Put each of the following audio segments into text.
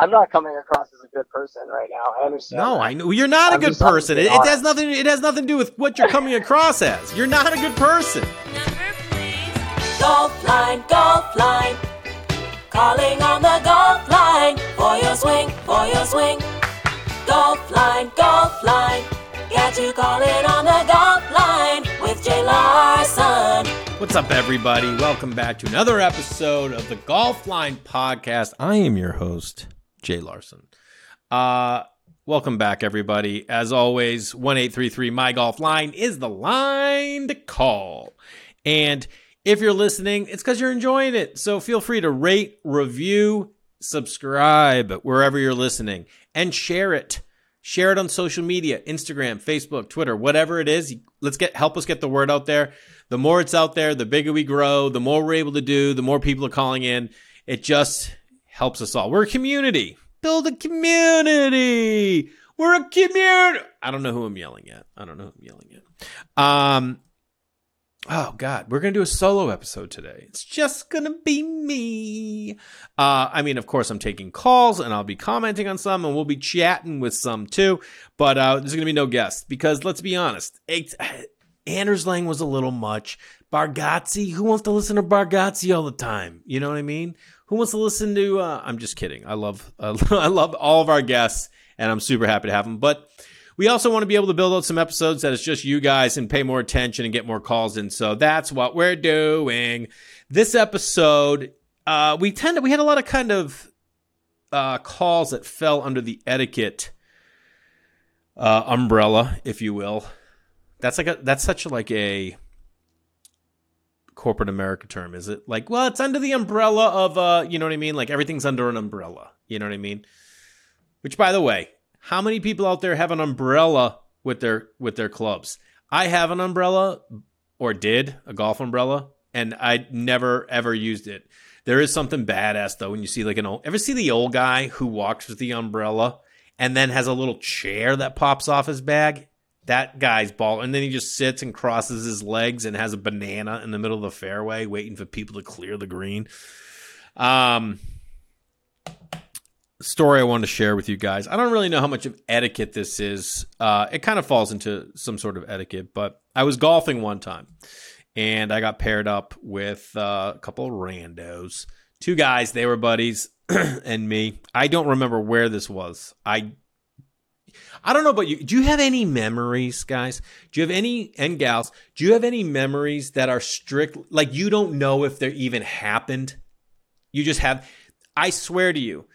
I'm not coming across as a good person right now. I understand. No, that. I know you're not I'm a good person. It, it has nothing. It has nothing to do with what you're coming across as. You're not a good person. Number, please. Golf line, golf line. Calling on the golf line for your swing, for your swing. Golf line, golf line. Got you calling on the golf line with Jay Larson. What's up, everybody? Welcome back to another episode of the Golf Line Podcast. I am your host, Jay Larson. Uh, welcome back, everybody. As always, one eight three three My Golf Line is the line to call. And if you're listening, it's because you're enjoying it. So feel free to rate, review, subscribe wherever you're listening, and share it. Share it on social media, Instagram, Facebook, Twitter, whatever it is. Let's get help us get the word out there. The more it's out there, the bigger we grow, the more we're able to do, the more people are calling in. It just helps us all. We're a community. Build a community. We're a community. I don't know who I'm yelling at. I don't know who I'm yelling at. Um, Oh God, we're gonna do a solo episode today. It's just gonna be me. Uh, I mean, of course, I'm taking calls and I'll be commenting on some, and we'll be chatting with some too. But uh, there's gonna be no guests because let's be honest, it, Anders Lang was a little much. Bargazzi, who wants to listen to Bargazzi all the time? You know what I mean? Who wants to listen to? Uh, I'm just kidding. I love, I love all of our guests, and I'm super happy to have them. But we also want to be able to build out some episodes that it's just you guys and pay more attention and get more calls in. So that's what we're doing. This episode, uh, we tend to, we had a lot of kind of uh, calls that fell under the etiquette uh, umbrella, if you will. That's like a that's such a, like a corporate America term, is it? Like, well, it's under the umbrella of uh, you know what I mean? Like everything's under an umbrella. You know what I mean? Which, by the way, how many people out there have an umbrella with their with their clubs? I have an umbrella, or did a golf umbrella, and I never ever used it. There is something badass though when you see like an old. Ever see the old guy who walks with the umbrella and then has a little chair that pops off his bag? That guy's ball, and then he just sits and crosses his legs and has a banana in the middle of the fairway, waiting for people to clear the green. Um, story I wanted to share with you guys. I don't really know how much of etiquette this is. Uh, it kind of falls into some sort of etiquette, but I was golfing one time and I got paired up with uh, a couple of randos. Two guys, they were buddies, and me. I don't remember where this was. I I don't know about you. Do you have any memories, guys? Do you have any and gals? Do you have any memories that are strict like you don't know if they even happened? You just have I swear to you,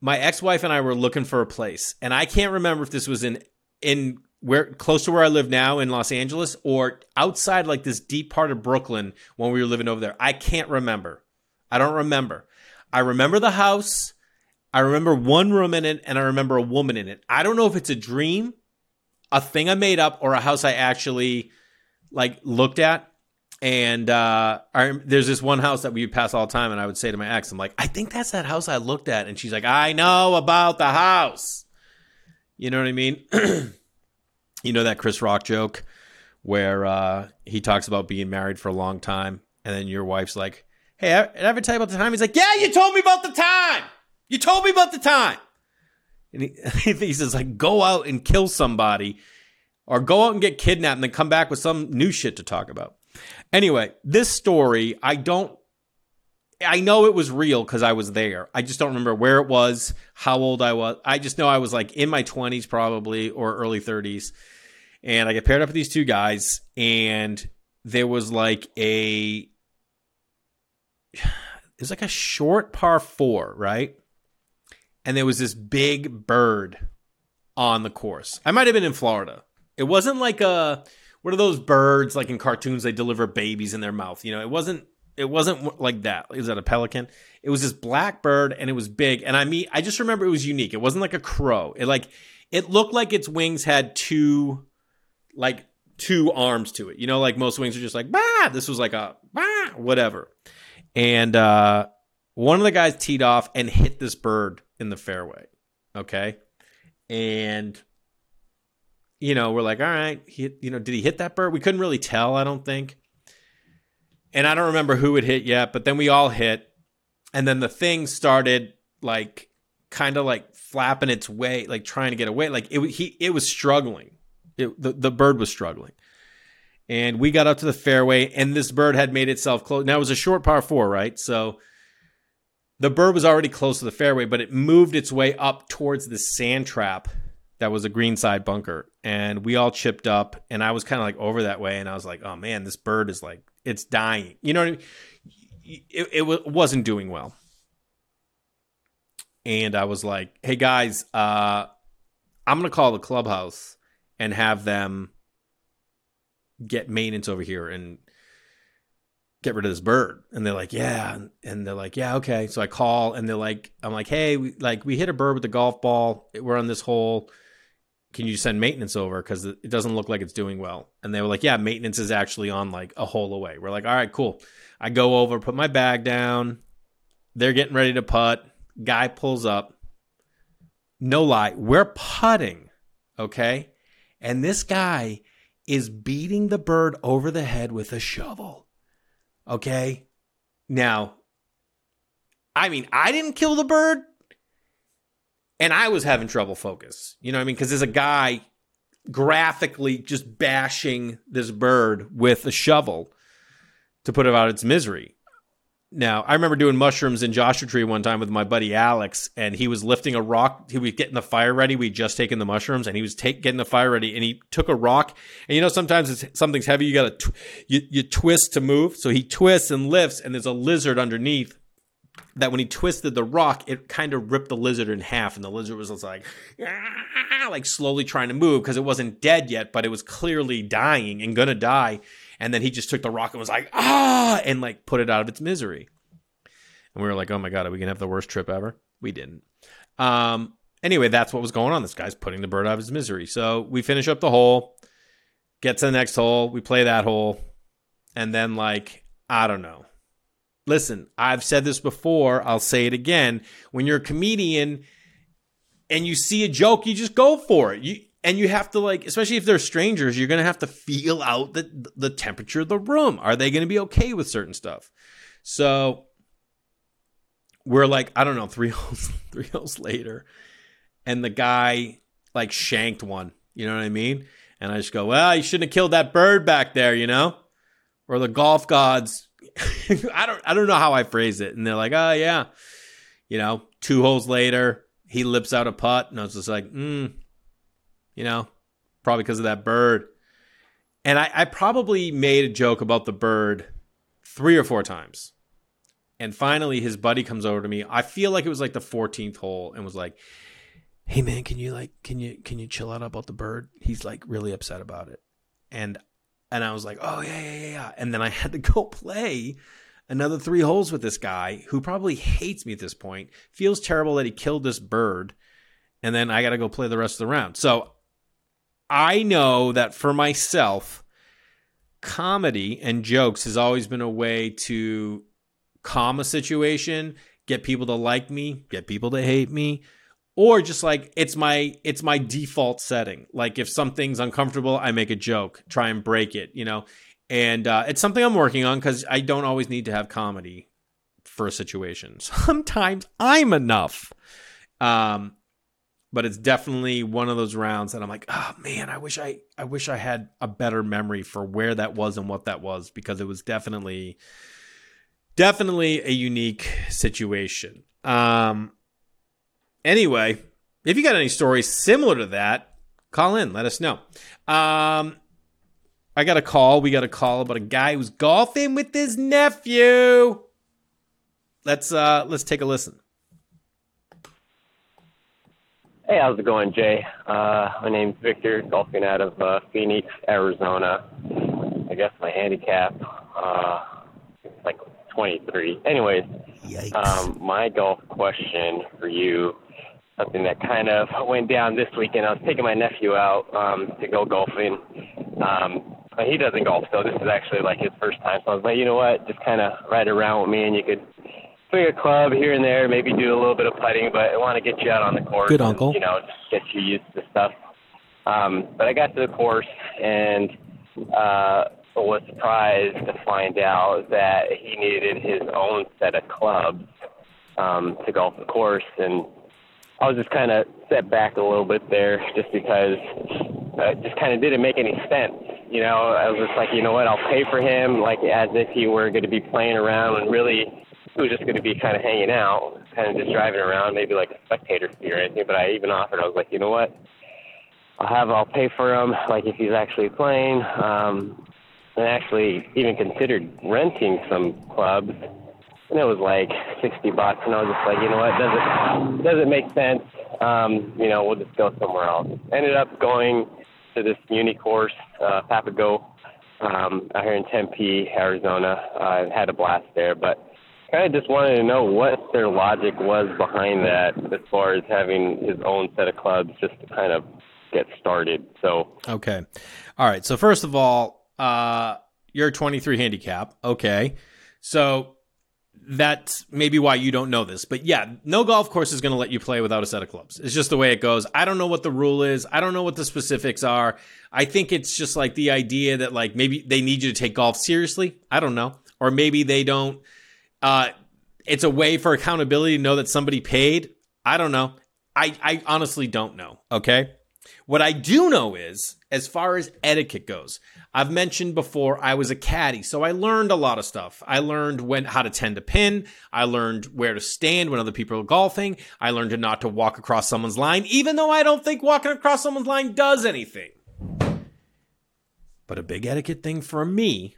my ex-wife and I were looking for a place, and I can't remember if this was in in where close to where I live now in Los Angeles or outside like this deep part of Brooklyn when we were living over there. I can't remember. I don't remember. I remember the house. I remember one room in it and I remember a woman in it. I don't know if it's a dream, a thing I made up, or a house I actually like looked at. And uh, I, there's this one house that we would pass all the time, and I would say to my ex, "I'm like, I think that's that house I looked at," and she's like, "I know about the house." You know what I mean? you know that Chris Rock joke where uh, he talks about being married for a long time, and then your wife's like, "Hey, did I ever tell you about the time?" He's like, "Yeah, you told me about the time. You told me about the time." And he, he says, "Like, go out and kill somebody, or go out and get kidnapped, and then come back with some new shit to talk about." Anyway, this story, I don't. I know it was real because I was there. I just don't remember where it was, how old I was. I just know I was like in my 20s probably or early 30s. And I get paired up with these two guys, and there was like a. It was like a short par four, right? And there was this big bird on the course. I might have been in Florida. It wasn't like a what are those birds like in cartoons they deliver babies in their mouth you know? It wasn't it wasn't like that. Is that a pelican? It was this black bird and it was big and i mean i just remember it was unique. It wasn't like a crow. It like it looked like its wings had two like two arms to it. You know like most wings are just like bah! This was like a bah! whatever. And uh one of the guys teed off and hit this bird in the fairway okay and you know, we're like, all right, he, you know, did he hit that bird? We couldn't really tell, I don't think. And I don't remember who it hit yet, but then we all hit. And then the thing started like kind of like flapping its way, like trying to get away. Like it, he, it was struggling. It, the, the bird was struggling. And we got up to the fairway, and this bird had made itself close. Now it was a short par four, right? So the bird was already close to the fairway, but it moved its way up towards the sand trap that was a greenside bunker. And we all chipped up, and I was kind of like over that way, and I was like, oh man, this bird is like, it's dying. You know what I mean? It, it wasn't doing well. And I was like, hey guys, uh, I'm going to call the clubhouse and have them get maintenance over here and get rid of this bird. And they're like yeah. And they're like yeah okay. So i call and they're like i'm like hey we, like we hit a bird with a golf ball. We're on this hole. Can you send maintenance over? Because it doesn't look like it's doing well. And they were like yeah maintenance is actually on like a hole away. We're like all right cool. I go over put my bag down. They're getting ready to putt. Guy pulls up. No lie we're putting okay? And this guy is beating the bird over the head with a shovel. Okay? Now, I mean, I didn't kill the bird and I was having trouble focus. You know what I mean? Because there's a guy graphically just bashing this bird with a shovel to put it out its misery. Now, I remember doing mushrooms in Joshua Tree one time with my buddy Alex, and he was lifting a rock. He was getting the fire ready. We just taken the mushrooms, and he was take, getting the fire ready, and he took a rock. And you know, sometimes something's heavy, you got to you, you twist to move. So he twists and lifts, and there's a lizard underneath. That when he twisted the rock, it kind of ripped the lizard in half, and the lizard was like, ah, like slowly trying to move because it wasn't dead yet, but it was clearly dying and gonna die. And then he just took the rock and was like, ah, and like put it out of its misery. And we were like, oh my God, are we going to have the worst trip ever? We didn't. Um, anyway, that's what was going on. This guy's putting the bird out of his misery. So we finish up the hole, get to the next hole, we play that hole, and then, like, I don't know. Listen, I've said this before, I'll say it again. When you're a comedian and you see a joke, you just go for it. You and you have to like especially if they're strangers you're going to have to feel out the the temperature of the room. Are they going to be okay with certain stuff? So we're like i don't know three holes three holes later and the guy like shanked one. You know what i mean? And i just go well you shouldn't have killed that bird back there you know? Or the golf gods. I don't i don't know how i phrase it. And they're like oh yeah. You know two holes later he lips out a putt and i was just like mm you know, probably because of that bird. And I, I probably made a joke about the bird three or four times. And finally, his buddy comes over to me. I feel like it was like the 14th hole and was like, Hey man, can you like, can you, can you chill out about the bird? He's like really upset about it. And, and I was like, Oh yeah, yeah, yeah, yeah. And then I had to go play another three holes with this guy who probably hates me at this point, feels terrible that he killed this bird. And then I got to go play the rest of the round. So I know that for myself, comedy and jokes has always been a way to calm a situation, get people to like me, get people to hate me, or just like it's my it's my default setting. Like if something's uncomfortable, I make a joke, try and break it, you know. And uh, it's something I'm working on because I don't always need to have comedy for a situation. Sometimes I'm enough. Um, but it's definitely one of those rounds that I'm like, oh man, I wish I I wish I had a better memory for where that was and what that was because it was definitely definitely a unique situation. Um anyway, if you got any stories similar to that, call in, let us know. Um I got a call, we got a call about a guy who's golfing with his nephew. Let's uh let's take a listen. Hey, how's it going, Jay? Uh, my name's Victor, golfing out of uh, Phoenix, Arizona. I guess my handicap uh, is like 23. Anyways, um, my golf question for you, something that kind of went down this weekend. I was taking my nephew out um, to go golfing. Um, he doesn't golf, so this is actually like his first time. So I was like, you know what, just kind of ride around with me, and you could a club here and there, maybe do a little bit of putting, but I want to get you out on the course. Good uncle. And, you know, just get you used to stuff. Um, but I got to the course and uh, was surprised to find out that he needed his own set of clubs um, to golf the course. And I was just kind of set back a little bit there, just because it just kind of didn't make any sense. You know, I was just like, you know what, I'll pay for him like as if he were going to be playing around, and really he was just going to be kind of hanging out, kind of just driving around, maybe like a spectator fee or anything. But I even offered, I was like, you know what, I'll have, I'll pay for him like if he's actually playing. Um, and actually even considered renting some clubs and it was like 60 bucks and I was just like you know what doesn't doesn't make sense um you know we'll just go somewhere else ended up going to this muni course uh Papago um out here in Tempe Arizona I uh, had a blast there but kind of just wanted to know what their logic was behind that as far as having his own set of clubs just to kind of get started so Okay. All right. So first of all, uh, you're 23 handicap. Okay. So that's maybe why you don't know this. But yeah, no golf course is going to let you play without a set of clubs. It's just the way it goes. I don't know what the rule is. I don't know what the specifics are. I think it's just like the idea that like maybe they need you to take golf seriously. I don't know. Or maybe they don't uh it's a way for accountability to know that somebody paid. I don't know. I I honestly don't know, okay? What I do know is, as far as etiquette goes, I've mentioned before I was a caddy, so I learned a lot of stuff. I learned when how to tend a pin. I learned where to stand when other people are golfing. I learned to not to walk across someone's line, even though I don't think walking across someone's line does anything. But a big etiquette thing for me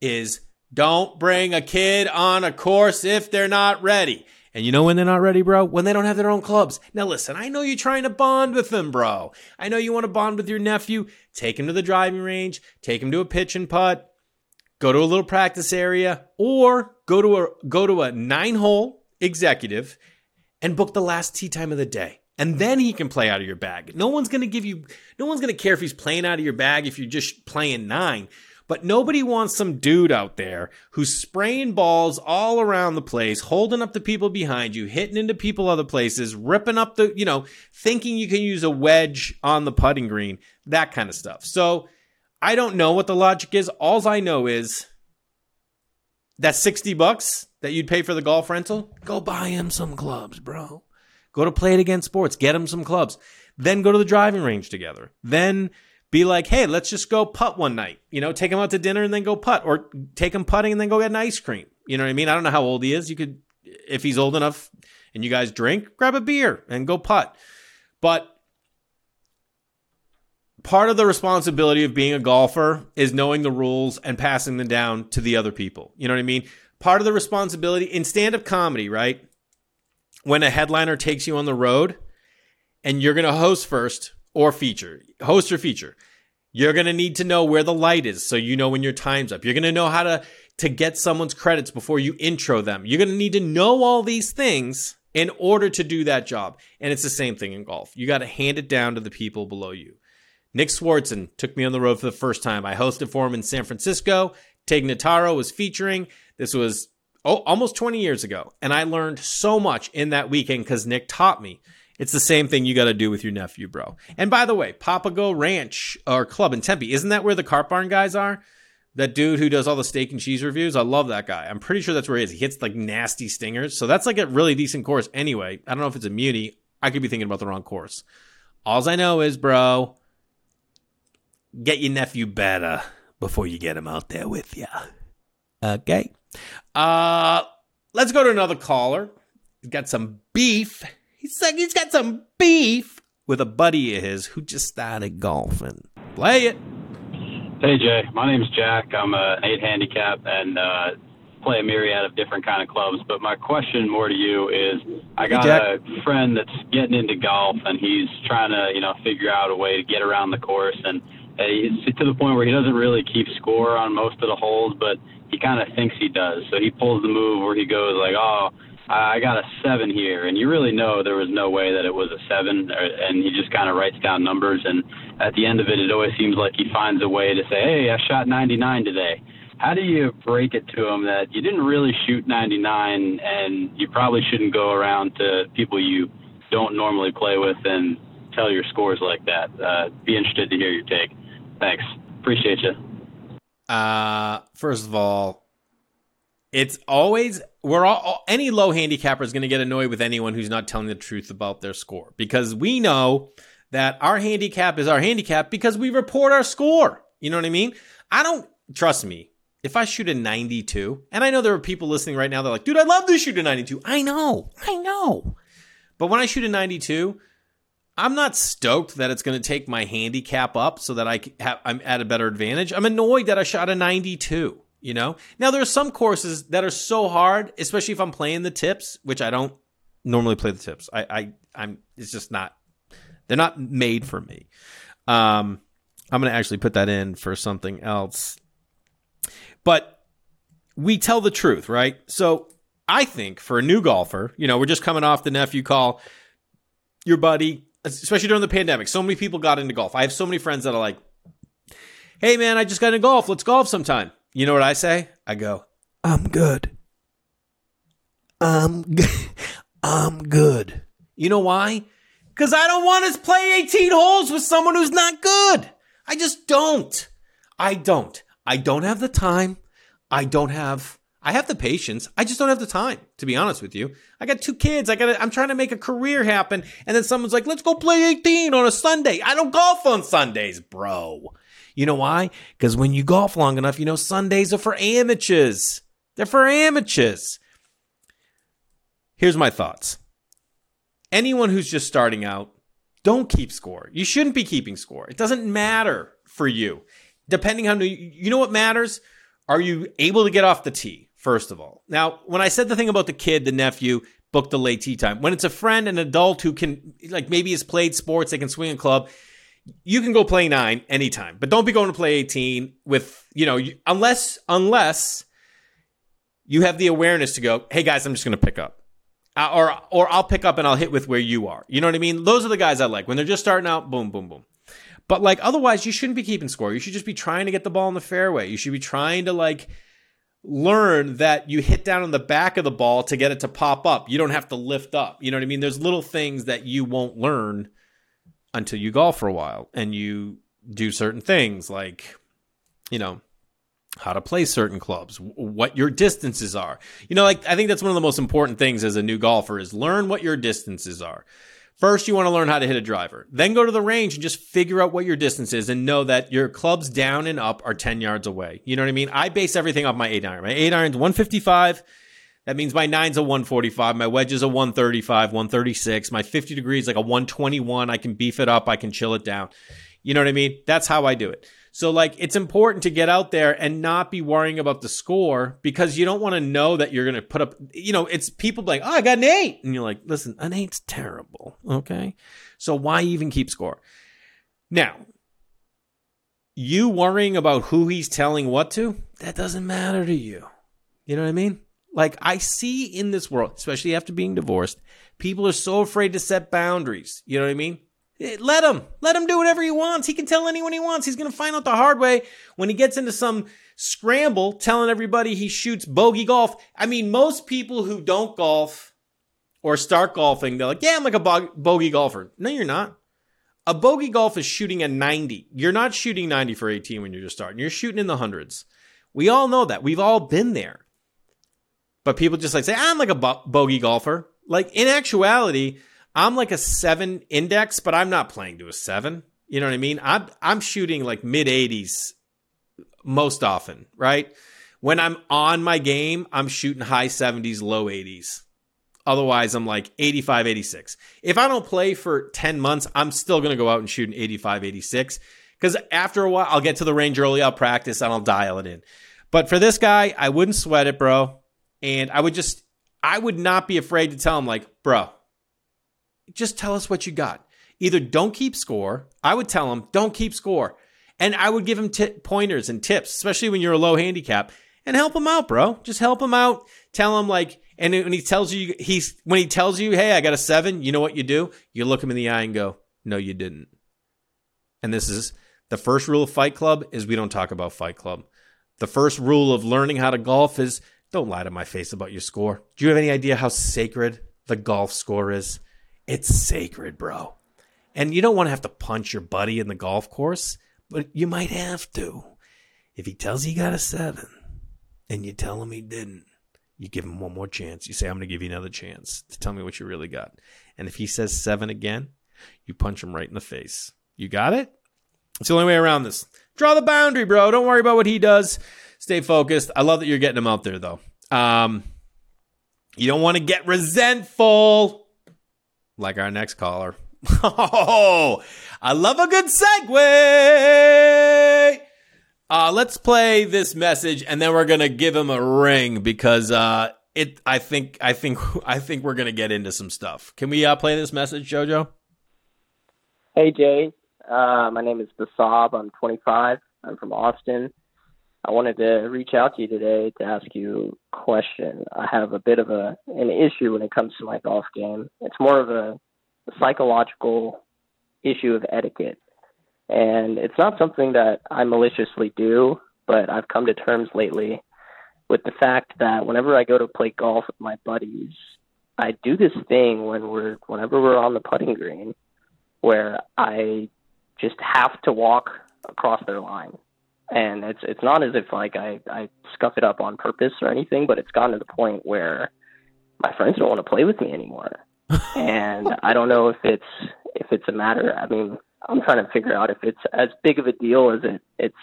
is don't bring a kid on a course if they're not ready. And you know when they're not ready, bro? When they don't have their own clubs. Now listen, I know you're trying to bond with them, bro. I know you want to bond with your nephew. Take him to the driving range, take him to a pitch and putt, go to a little practice area, or go to a go to a nine-hole executive and book the last tee time of the day. And then he can play out of your bag. No one's going to give you no one's going to care if he's playing out of your bag if you're just playing 9. But nobody wants some dude out there who's spraying balls all around the place, holding up the people behind you, hitting into people other places, ripping up the, you know, thinking you can use a wedge on the putting green, that kind of stuff. So I don't know what the logic is. All I know is that 60 bucks that you'd pay for the golf rental, go buy him some clubs, bro. Go to Play It Again Sports, get him some clubs. Then go to the driving range together. Then be like, hey, let's just go putt one night. You know, take him out to dinner and then go putt, or take him putting and then go get an ice cream. You know what I mean? I don't know how old he is. You could, if he's old enough and you guys drink, grab a beer and go putt. But part of the responsibility of being a golfer is knowing the rules and passing them down to the other people. You know what I mean? Part of the responsibility in stand up comedy, right? When a headliner takes you on the road and you're going to host first or feature, host or feature, you're going to need to know where the light is so you know when your time's up. You're going to know how to to get someone's credits before you intro them. You're going to need to know all these things in order to do that job. And it's the same thing in golf. You got to hand it down to the people below you. Nick Swardson took me on the road for the first time. I hosted for him in San Francisco. Tig Notaro was featuring. This was oh, almost 20 years ago. And I learned so much in that weekend because Nick taught me. It's the same thing you got to do with your nephew, bro. And by the way, Papago Ranch or Club in Tempe, isn't that where the Carp Barn guys are? That dude who does all the steak and cheese reviews, I love that guy. I'm pretty sure that's where he is. He hits like nasty stingers. So that's like a really decent course anyway. I don't know if it's a muni. I could be thinking about the wrong course. All I know is, bro, get your nephew better before you get him out there with you. Okay. Uh, let's go to another caller. He's got some beef He's like he's got some beef with a buddy of his who just started golfing. Play it. Hey Jay, my name's Jack. I'm an eight handicap and uh, play a myriad of different kind of clubs. But my question more to you is, I got Jack. a friend that's getting into golf and he's trying to you know figure out a way to get around the course and he's to the point where he doesn't really keep score on most of the holes, but he kind of thinks he does. So he pulls the move where he goes like, oh. I got a seven here, and you really know there was no way that it was a seven, and he just kind of writes down numbers, and at the end of it, it always seems like he finds a way to say, "Hey, I shot 99 today." How do you break it to him that you didn't really shoot 99, and you probably shouldn't go around to people you don't normally play with and tell your scores like that? Uh, be interested to hear your take. Thanks, appreciate you. Uh, first of all, it's always we're all any low handicapper is going to get annoyed with anyone who's not telling the truth about their score because we know that our handicap is our handicap because we report our score. You know what I mean? I don't trust me. If I shoot a 92, and I know there are people listening right now, they're like, dude, I love to shoot a 92. I know, I know. But when I shoot a 92, I'm not stoked that it's going to take my handicap up so that I have, I'm at a better advantage. I'm annoyed that I shot a 92. You know, now there are some courses that are so hard, especially if I'm playing the tips, which I don't normally play the tips. I, I I'm it's just not they're not made for me. Um, I'm to actually put that in for something else. But we tell the truth, right? So I think for a new golfer, you know, we're just coming off the nephew call. Your buddy, especially during the pandemic, so many people got into golf. I have so many friends that are like, "Hey, man, I just got into golf. Let's golf sometime." You know what I say? I go, "I'm good. I'm good. I'm good." You know why? Because I don't want to play 18 holes with someone who's not good. I just don't. I don't. I don't have the time. I don't have. I have the patience. I just don't have the time, to be honest with you. I got two kids. I got. I'm trying to make a career happen, and then someone's like, "Let's go play 18 on a Sunday." I don't golf on Sundays, bro. You know why? Because when you golf long enough, you know Sundays are for amateurs. They're for amateurs. Here's my thoughts anyone who's just starting out, don't keep score. You shouldn't be keeping score. It doesn't matter for you. Depending on you know what matters? Are you able to get off the tee? First of all. Now, when I said the thing about the kid, the nephew, book the late tee time, when it's a friend, an adult who can, like maybe has played sports, they can swing a club, you can go play nine anytime, but don't be going to play 18 with, you know, unless, unless you have the awareness to go, hey guys, I'm just going to pick up uh, or or I'll pick up and I'll hit with where you are. You know what I mean? Those are the guys I like when they're just starting out. Boom, boom, boom. But like otherwise, you shouldn't be keeping score. You should just be trying to get the ball in the fairway. You should be trying to like learn that you hit down on the back of the ball to get it to pop up. You don't have to lift up. You know what I mean? There's little things that you won't learn until you golf for a while and you do certain things like, you know, how to play certain clubs, what your distances are. You know, like I think that's one of the most important things as a new golfer is learn what your distances are. First, you want to learn how to hit a driver. Then go to the range and just figure out what your distance is and know that your clubs down and up are 10 yards away. You know what I mean? I base everything off my 8 iron. My 8 iron's 155. That means my 9's a 145. My wedge is a 135, 136. My 50 degrees like a 121. I can beef it up. I can chill it down. You know what I mean? That's how I do it. So like it's important to get out there and not be worrying about the score because you don't want to know that you're going to put up you know it's people like oh I got an 8 and you're like listen an eight's terrible okay so why even keep score now you worrying about who he's telling what to that doesn't matter to you you know what I mean like I see in this world especially after being divorced people are so afraid to set boundaries you know what I mean Eh, Let him. Let him do whatever he wants. He can tell anyone he wants. He's going to find out the hard way when he gets into some scramble telling everybody he shoots bogey golf. I mean, most people who don't golf or start golfing, they're like, yeah, I'm like a bo- bogey golfer. No, you're not. A bogey golf is shooting a 90. You're not shooting 90 for 18 when you're just starting. You're shooting in the hundreds. We all know that. We've all been there. But people just like say, I'm like a bo- bogey golfer. Like in actuality, I'm like a seven index, but I'm not playing to a seven. You know what I mean? I'm I'm shooting like mid 80s most often, right? When I'm on my game, I'm shooting high 70s, low 80s. Otherwise, I'm like 85, 86. If I don't play for 10 months, I'm still going to go out and shoot an 85, 86. Because after a while, I'll get to the range early, I'll practice, and I'll dial it in. But for this guy, I wouldn't sweat it, bro. And I would just, I would not be afraid to tell him, like, bro, just tell us what you got. Either don't keep score. I would tell him, don't keep score. And I would give him t- pointers and tips, especially when you're a low handicap, and help him out, bro. Just help him out. Tell him like, and when he tells you, he's when he tells you, hey, I got a seven. You know what you do? You look him in the eye and go, no, you didn't. And this is the first rule of Fight Club is we don't talk about Fight Club. The first rule of learning how to golf is don't lie to my face about your score. Do you have any idea how sacred the golf score is? It's sacred, bro. And you don't want to have to punch your buddy in the golf course, but you might have to. If he tells you he got a seven and you tell him he didn't, You give him one more chance. You say, I'm going to give you another chance to tell me what you really got. And if he says seven again, you punch him right in the face. You got it? It's the only way around this. Draw the boundary, bro. Don't worry about what he does. Stay focused. I love that you're getting them out there, though. Um, you don't want to get resentful, like our next caller. Oh, I love a good segue. Uh, let's play this message, and then we're gonna give him a ring because uh, it. I think. I think. I think we're gonna get into some stuff. Can we uh, play this message, Jojo? Hey Jay, uh, my name is Basab. I'm 25. I'm from Austin. I wanted to reach out to you today to ask you a question. I have a bit of a an issue when it comes to my golf game. It's more of a, psychological issue of etiquette, and it's not something that I maliciously do, but I've come to terms lately with the fact that whenever I go to play golf with my buddies, I do this thing when we're whenever we're on the putting green where I just have to walk across their line. And it's it's not as if like I, I scuff it up on purpose or anything, but it's gotten to the point where my friends don't want to play with me anymore. and I don't know if it's if it's a matter I mean, I'm trying to figure out if it's as big of a deal as it it's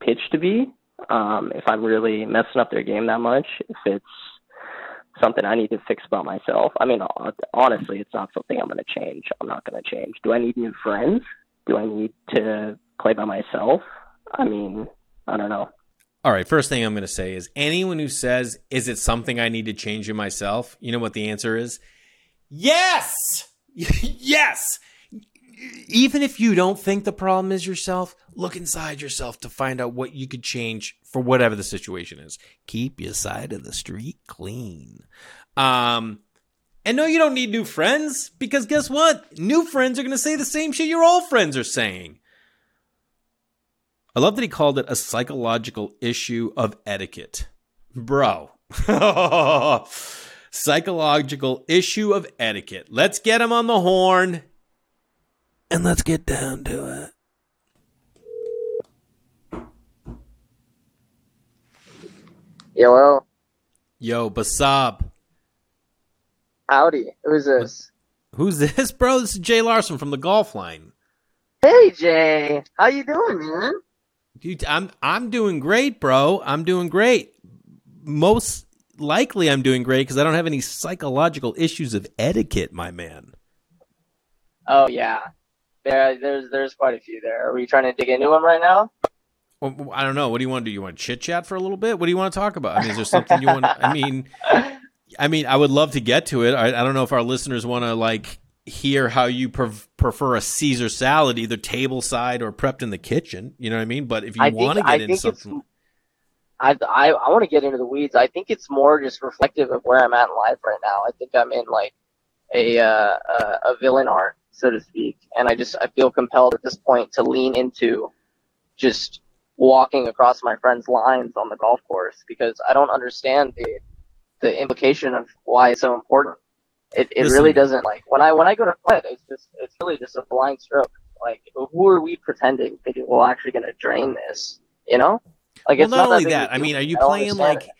pitched to be. Um, if I'm really messing up their game that much, if it's something I need to fix about myself. I mean, honestly, it's not something I'm going to change. I'm not going to change. Do I need new friends? Do I need to play by myself? I mean, I don't know. All right, first thing I'm going to say is anyone who says, Is it something I need to change in myself? You know what the answer is? Yes! yes! Even if you don't think the problem is yourself, look inside yourself to find out what you could change for whatever the situation is. Keep your side of the street clean. Um, and no, you don't need new friends because guess what? New friends are going to say the same shit your old friends are saying. I love that he called it a psychological issue of etiquette. Bro. psychological issue of etiquette. Let's get him on the horn and let's get down to it. Hello. Yo, Basab. Howdy. Who's this? Who's this, bro? This is Jay Larson from the Golf Line. Hey, Jay. How you doing, man? Dude, I'm I'm doing great, bro. I'm doing great. Most likely, I'm doing great because I don't have any psychological issues of etiquette, my man. Oh yeah, there, there's there's quite a few there. Are we trying to dig into them right now? Well, I don't know. What do you want to do? You want to chit chat for a little bit? What do you want to talk about? I mean, is there something you want? I mean, I mean, I would love to get to it. I, I don't know if our listeners want to like hear how you pref- prefer a Caesar salad, either table side or prepped in the kitchen. You know what I mean? But if you want to think- I get into something, I I, I want to get into the weeds. I think it's more just reflective of where I'm at in life right now. I think I'm in like a uh, a, a villain arc, so to speak, and I just I feel compelled at this point to lean into just walking across my friends' lines on the golf course because I don't understand the the implication of why it's so important. It it Listen. really doesn't like when I when I go to play, it's just it's really just a blind stroke. Like who are we pretending thinking we're actually going to drain this? You know, like well, it's not not, only that. I mean, are you playing like? it.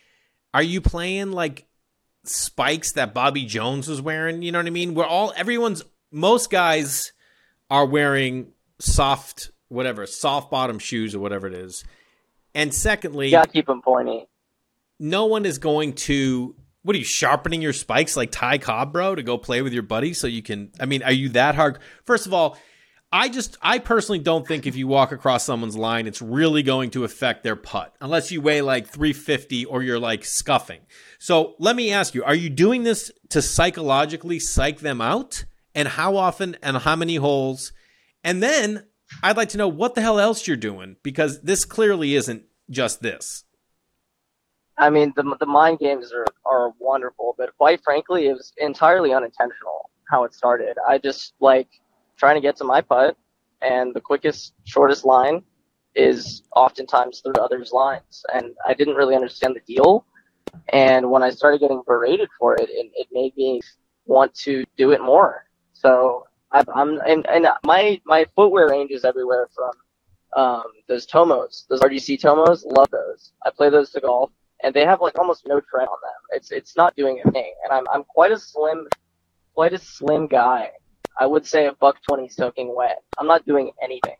Are you playing like spikes that Bobby Jones was wearing? You know what I mean? We're all everyone's most guys are wearing soft whatever soft bottom shoes or whatever it is. And secondly, You gotta keep them pointy. no one is going to what are you sharpening your spikes like Ty Cobb, bro, to go play with your buddy so you can I mean, are you that hard? First of all, I just I personally don't think if you walk across someone's line, it's really going to affect their putt unless you weigh like 350 or you're like scuffing. So let me ask you, are you doing this to psychologically psych them out? And how often and how many holes? And then I'd like to know what the hell else you're doing because this clearly isn't just this. I mean, the the mind games are are wonderful, but quite frankly, it was entirely unintentional how it started. I just like trying to get to my putt, and the quickest, shortest line is oftentimes through others' lines, and I didn't really understand the deal. And when I started getting berated for it, it, it made me want to do it more. So I, I'm and, and my my footwear range is everywhere from um, those Tomos, those RGC Tomos. Love those. I play those to golf, and they have like almost no tread on them. It's it's not doing a thing, and I'm I'm quite a slim, quite a slim guy. I would say a buck twenty soaking wet. I'm not doing anything,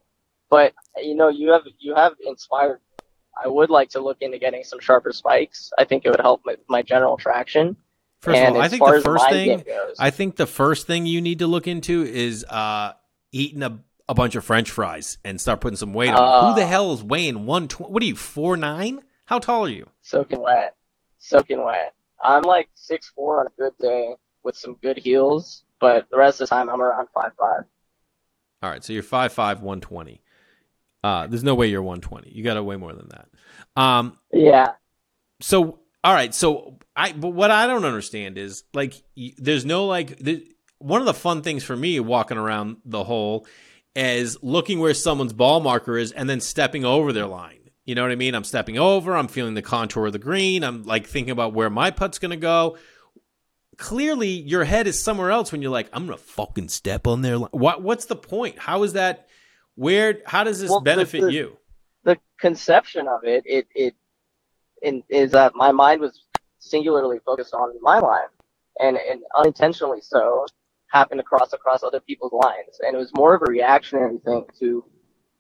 but you know you have you have inspired. I would like to look into getting some sharper spikes. I think it would help my, my general traction. First and of all, I think the first thing goes, I think the first thing you need to look into is uh, eating a, a bunch of French fries and start putting some weight on. Uh. Who the hell is weighing one twenty? What are you four nine? How tall are you? soaking wet, soaking wet. I'm like six four on a good day with some good heels, but the rest of the time I'm around five five. All right, so you're five five, one twenty. Uh, there's no way you're one twenty. You got to weigh more than that. Um, Yeah, so all right, so I but what I don't understand is like y- there's no like the, one of the fun things for me walking around the hole is looking where someone's ball marker is and then stepping over their line. You know what I mean? I'm stepping over, I'm feeling the contour of the green, I'm like thinking about where my putt's going to go. Clearly your head is somewhere else when you're like I'm going to fucking step on their line. What what's the point? How is that where how does this Well, the- benefit the- you? the conception of it, it it in, is that my mind was singularly focused on my line, and and unintentionally so happened to cross across other people's lines, and it was more of a reactionary thing to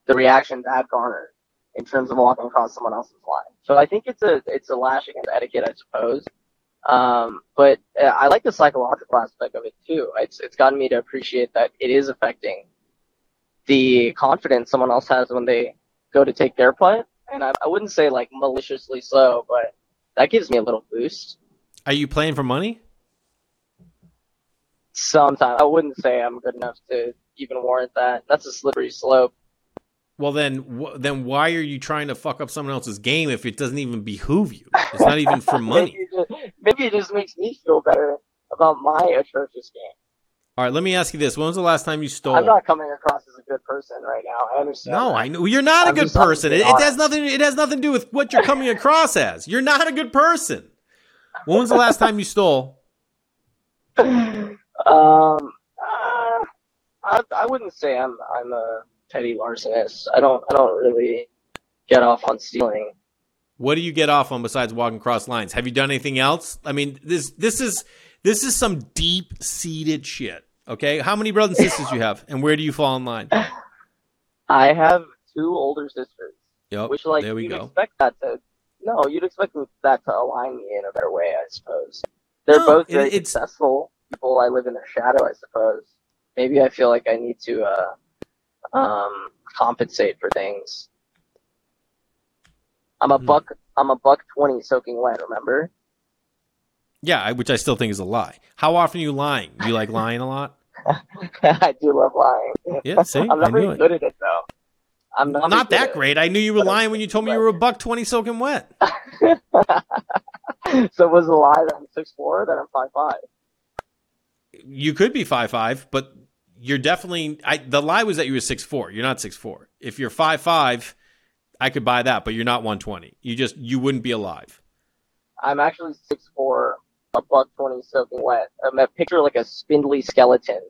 the reaction that garnered in terms of walking across someone else's line. So I think it's a it's a lash against etiquette, I suppose. Um, but uh, I like the psychological aspect of it too. It's it's gotten me to appreciate that it is affecting the confidence someone else has when they go to take their putt. And I, I wouldn't say like maliciously so, but that gives me a little boost. Are you playing for money? Sometimes I wouldn't say I'm good enough to even warrant that. That's a slippery slope. Well, then, wh- then why are you trying to fuck up someone else's game if it doesn't even behoove you? It's not even for money. maybe, it just, maybe it just makes me feel better about my atrocious game. All right, let me ask you this: When was the last time you stole? I'm not coming across as a good person right now. I understand. no, that. I know you're not a I'm good person. It, it has nothing. It has nothing to do with what you're coming across as. You're not a good person. When was the last time you stole? um, uh, I, I wouldn't say I'm I'm a petty larcenist. I don't I don't really get off on stealing. What do you get off on besides walking across lines? Have you done anything else? I mean, this this is this is some deep seated shit. Okay, how many brothers and sisters you have, and where do you fall in line? I have two older sisters, Yep, which like there we you'd go. expect that to no, you'd expect that to align me in a better way, I suppose. They're No, both it- very successful people. I live in their shadow, I suppose. Maybe I feel like I need to uh, um, compensate for things. I'm a Hmm. buck. I'm a buck twenty soaking wet. Remember? Yeah, I- which I still think is a lie. How often are you lying? You like lying a lot? I do love lying. Yeah, see, I'm I not very it. good at it though. I'm not, Not that great. I knew you were lying when you told me you were a buck twenty soaking wet. so it was a lie that I'm six four, that I'm five five. You could be five five, but you're definitely. I, the lie was that you were six four. You're not six four. If you're five five, I could buy that, but you're not one twenty. You just you wouldn't be alive. I'm actually six four, a buck twenty soaking wet. I'm a picture like a spindly skeleton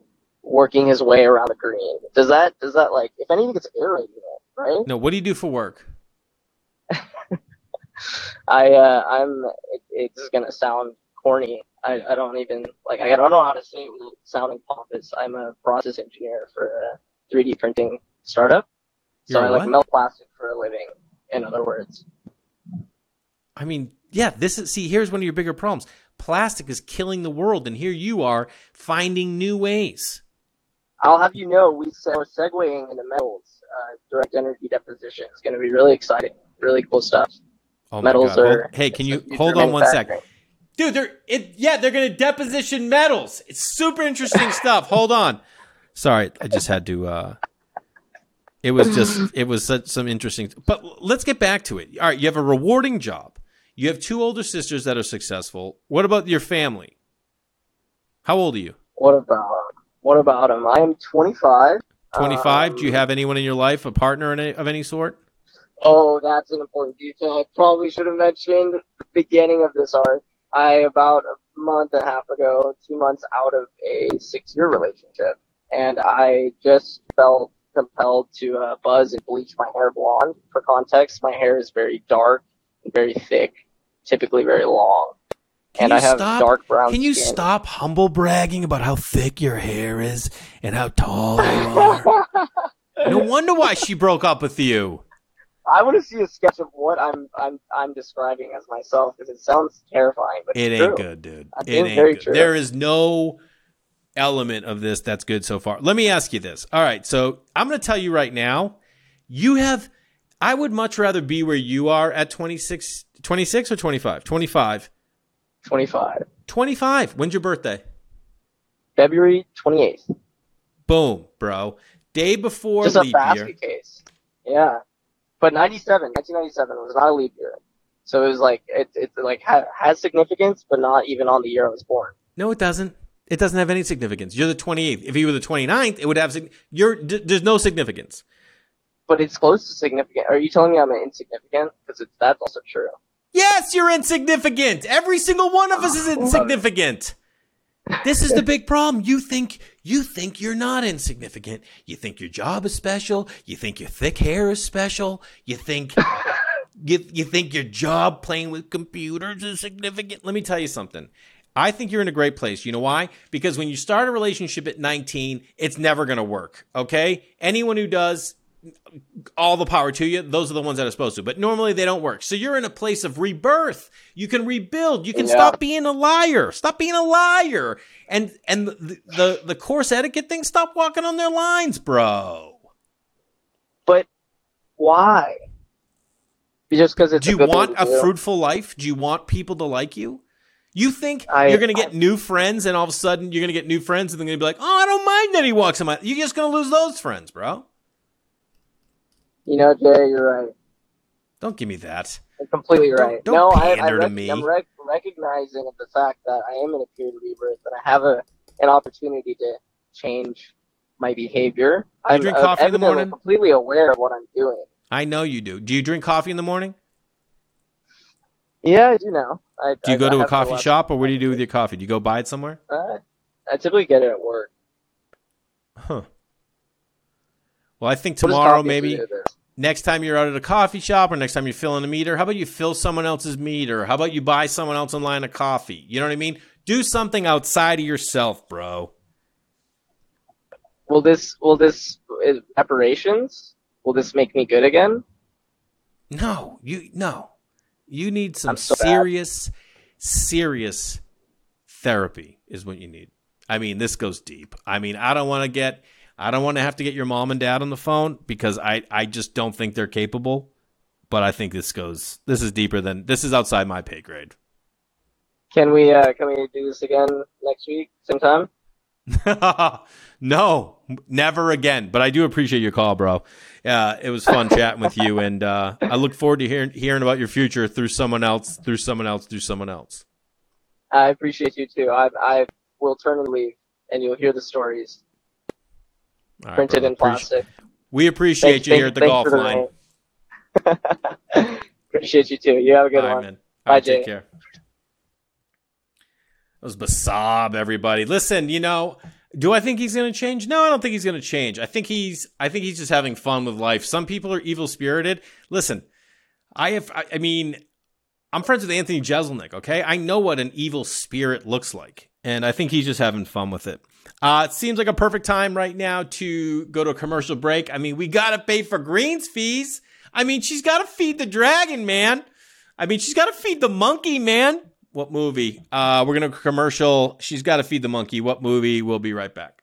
working his way around the green. Does that does that like if anything it's aerating it, right? No, what do you do for work? I uh I'm it, it's gonna sound corny. I, I don't even like I don't know how to say it without sounding pompous. I'm a process engineer for a 3D printing startup. So You're I like what? melt plastic for a living. In other words, I mean, yeah, this is see, here's one of your bigger problems. Plastic is killing the world, and here you are finding new ways. I'll have you know we se- we're segueing into metals. Uh, direct energy deposition is going to be really exciting, really cool stuff. Oh metals God. are. Hold- hey, can you hold on one sec? manufacturing. Dude, they're it yeah, they're gonna deposition metals. It's super interesting stuff. Hold on. Sorry, I just had to uh it was just it was such some interesting but let's get back to it. All right, you have a rewarding job. You have two older sisters that are successful. What about your family? How old are you? What about what about him? I am 25. 25? Do you Um, have anyone in your life, a partner in a, of any sort? Oh, that's an important detail. I probably should have mentioned the beginning of this arc. I about a month and a half ago, two months out of a six-year relationship, and I just felt compelled to uh, buzz and bleach my hair blonde. For context, my hair is very dark and very thick, typically very long, Can and I have stop- dark brown. Can you skin. stop humble bragging about how thick your hair is and how tall you are? no wonder why she broke up with you. I want to see a sketch of what I'm I'm I'm describing as myself because it sounds terrifying, but It it's ain't true. good, dude. That It ain't very good. true. There is no element of this that's good so far. Let me ask you this. All right, so I'm going to tell you right now, you have I would much rather be where you are at 26 26 or 25? 25. 25. 25. When's your birthday? February 28th. Boom, bro. Day before Just a leap year. case. Yeah. But 97, 1997 was not a leap year. So it was like, it, it like ha- has significance, but not even on the year I was born. No, it doesn't. It doesn't have any significance. You're the 28th. If you were the 29th, it would have you're d- there's no significance. But it's close to significant. Are you telling me I'm insignificant? Because that's also true. Yes, you're insignificant. Every single one of us is insignificant. This is the big problem. You think you think you're not insignificant. You think your job is special. You think your thick hair is special. You think you, you think your job playing with computers is significant. Let me tell you something. I think you're in a great place. You know why? Because when you start a relationship at 19, it's never going to work. Okay? Anyone who does, all the power to you. Those are the ones that are supposed to, but normally they don't work. So you're in a place of rebirth. You can rebuild. You can Yeah. stop being a liar. Stop being a liar. And and the, the the course etiquette thing. Stop walking on their lines, bro. But why? Just because it's Do you want a do. fruitful life? Do you want people to like you? You think I- you're going to get new friends, and all of a sudden you're going to get new friends, and they're going to be like, "Oh, I don't mind that he walks on my." You're just going to lose those friends, bro. You know, Jay, you're right. Don't give me that. You're completely Don't- right. don't no, I, I rec- me. I'm rec- recognizing the fact that I am in a period of rebirth and I have a an opportunity to change my behavior. I'm drink coffee in the morning? completely aware of what I'm doing. I know you do. Do you drink coffee in the morning? Yeah, I do now. I, Do you I- go to a coffee shop, or what do you do with your coffee? Do you go buy it somewhere? Uh, I typically get it at work. Huh. Well, I think tomorrow, maybe do to this? next time you're out at a coffee shop, or next time you're filling a meter, how about you fill someone else's meter? How about you buy someone else in line a coffee? You know what I mean? Do something outside of yourself, bro. Will this will this uh, is reparations? Will this make me good again? No, you no. You need some so bad. serious, serious therapy is what you need. I mean, this goes deep. I mean, I don't want to get I don't want to have to get your mom and dad on the phone because I I just don't think they're capable. But I think this goes this is deeper than this is outside my pay grade. Can we uh, can we do this again next week, same time? no, never again. But I do appreciate your call, bro. Uh, it was fun chatting with you, and uh, I look forward to hearing hearing about your future through someone else, through someone else, through someone else. I appreciate you too. I I will turn and leave, and you'll hear the stories right, printed brother. in plastic. We appreciate Thanks- you here at the golf line. appreciate you too. You have a good right, one. man. Bye, right, take care. That was Basab, everybody. Listen, you know, do I think he's going to change? No, I don't think he's going to change. I think he's, I think he's just having fun with life. Some people are evil spirited. Listen, I have, I, I mean, I'm friends with Anthony Jeselnik. Okay, I know what an evil spirit looks like, and I think he's just having fun with it. Uh, it seems like a perfect time right now to go to a commercial break. I mean, we got to pay for greens fees. I mean, she's got to feed the dragon, man. I mean, she's got to feed the monkey, man. What movie? Uh, we're gonna commercial. She's got to feed the monkey. What movie? We'll be right back.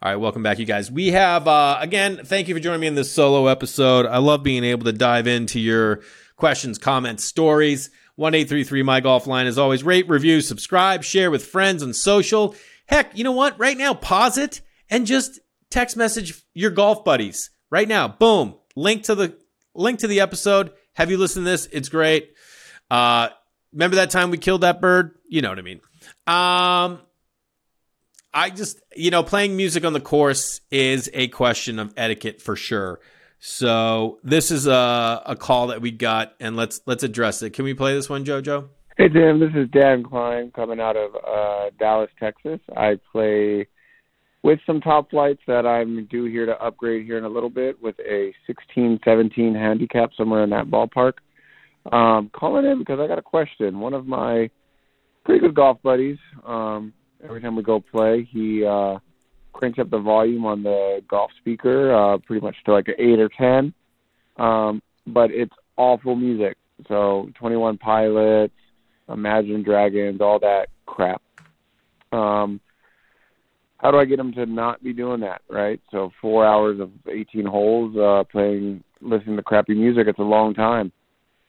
All right, welcome back, you guys. We have uh, again. Thank you for joining me in this solo episode. I love being able to dive into your questions, comments, stories. One eight three three my golf line. As always, rate, review, subscribe, share with friends on social. Heck, you know what? Right now, pause it and just text message your golf buddies right now. Boom. Link to the link to the episode. Have you listened to this? It's great. Uh, remember that time we killed that bird? You know what I mean. Um, I just, you know, playing music on the course is a question of etiquette for sure. So this is a, a call that we got, and let's let's address it. Can we play this one, JoJo? Hey Tim, this is Dan Klein coming out of uh, Dallas, Texas. I play with some Top-Flites that I'm due here to upgrade here in a little bit with a 16, 17 handicap somewhere in that ballpark. Um, calling in because I got a question. One of my pretty good golf buddies, um, every time we go play, he uh, cranks up the volume on the golf speaker uh, pretty much to like an 8 or 10. Um, but it's awful music. So 21 Pilots, Imagine Dragons, all that crap. Um, how do I get him to not be doing that? Right. So four hours of 18 holes, uh, playing, listening to crappy music. It's a long time.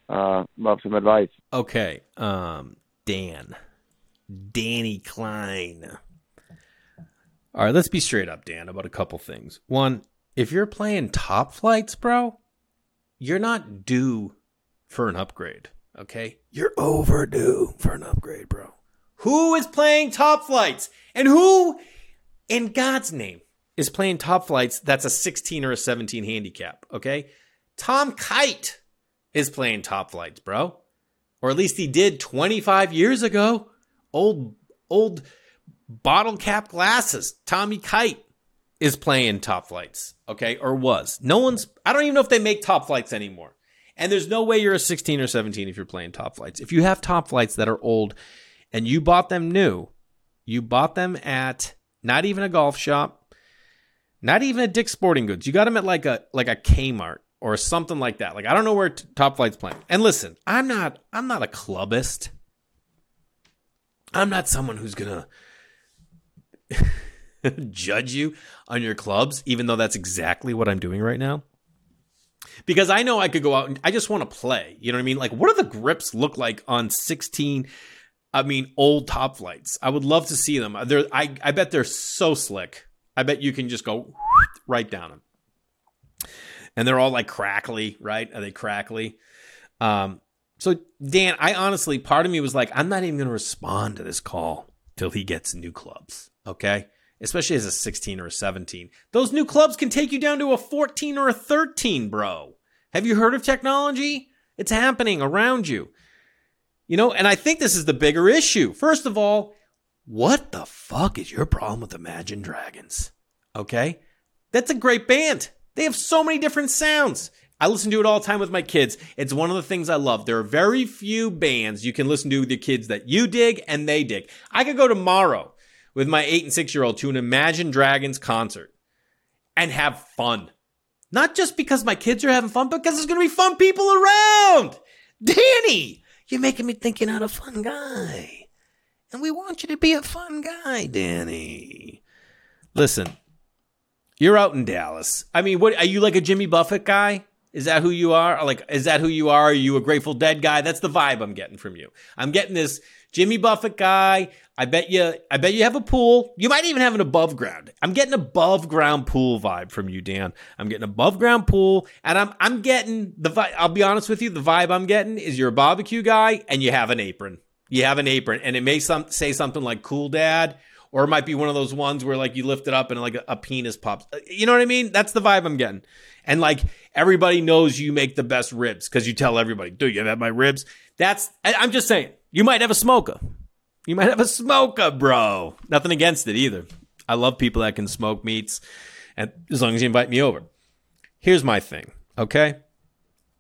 Uh, love some advice. Okay, um, Dan, Danny Klein. All right, let's be straight up, Dan, about a couple things. One, if you're playing Top-Flites, bro, you're not due for an upgrade. Okay, you're overdue for an upgrade, bro. Who is playing Top-Flites, and who, in God's name, is playing Top-Flites? That's a 16 or a 17 handicap. Okay, Tom Kite is playing Top-Flites, bro. Or at least he did 25 years ago. Old, old bottle cap glasses. Tommy Kite is playing Top-Flites, okay? Or was. No one's, I don't even know if they make Top-Flites anymore. And there's no way you're a 16 or 17 if you're playing Top-Flites. If you have Top-Flites that are old and you bought them new, you bought them at not even a golf shop, not even a Dick's Sporting Goods. You got them at like a like a Kmart or something like that. Like I don't know where t- Top-Flite's playing. And listen, I'm not I'm not a clubbist. I'm not someone who's gonna judge you on your clubs, even though that's exactly what I'm doing right now. Because I know I could go out and I just want to play. You know what I mean? Like, what do the grips look like on 16? I mean, old Top-Flites. I would love to see them. They're, I, I bet they're so slick. I bet you can just go right down them and they're all like crackly, right? Are they crackly? Um, so Dan, I honestly, part of me was like, I'm not even going to respond to this call till he gets new clubs. Okay. Especially as a 16 or a 17. Those new clubs can take you down to a 14 or a 13, bro. Have you heard of technology? It's happening around you. You know, and I think this is the bigger issue. First of all, what the fuck is your problem with Imagine Dragons? Okay? That's a great band. They have so many different sounds. I listen to it all the time with my kids. It's one of the things I love. There are very few bands you can listen to with your kids that you dig and they dig. I could go tomorrow with my eight and six year old to an Imagine Dragons concert and have fun. Not just because my kids are having fun, but because there's going to be fun people around. Danny, you're making me think you're not a fun guy. And we want you to be a fun guy, Danny. Listen, you're out in Dallas. I mean, what are you like a Jimmy Buffett guy? Is that who you are? Like, is that who you are? Are you a Grateful Dead guy? That's the vibe I'm getting from you. I'm getting this Jimmy Buffett guy. I bet you, I bet you have a pool. You might even have an above ground. I'm getting above ground pool vibe from you, Dan. I'm getting above ground pool, and I'm, I'm getting the vibe. I'll be honest with you. The vibe I'm getting is you're a barbecue guy and you have an apron. You have an apron, and it may some say something like "Cool Dad." or it might be one of those ones where like you lift it up and like a, a, penis pops. Uh, you know what I mean? That's the vibe I'm getting. And like everybody knows you make the best ribs because you tell everybody, "Do you have my ribs?" That's I, I'm just saying. You might have a smoker. You might have a smoker, bro. Nothing against it either. I love people that can smoke meats, and as long as you invite me over. Here's my thing, okay?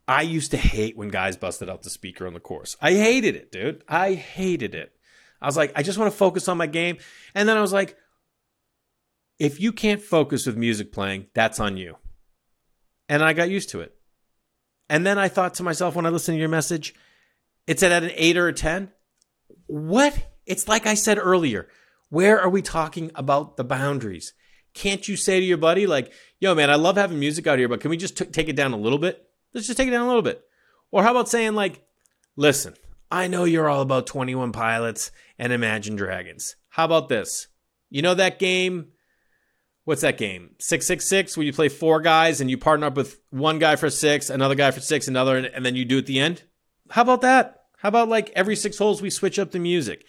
I used to hate when guys busted out the speaker on the course. I hated it, dude. I hated it. I was like, I just want to focus on my game. And then I was like, if you can't focus with music playing, that's on you. And I got used to it. And then I thought to myself when I listened to your message, it's at an eight or a 10. What? It's like I said earlier. Where are we talking about the boundaries? Can't you say to your buddy, like, yo, man, I love having music out here, but can we just t- take it down a little bit? Let's just take it down a little bit. Or how about saying, like, listen, I know you're all about 21 pilots and Imagine Dragons. How about this? You know that game? What's that game? 666, where you play four guys and you partner up with one guy for six, another guy for six, another, and then you do at the end? How about that? How about like every six holes we switch up the music?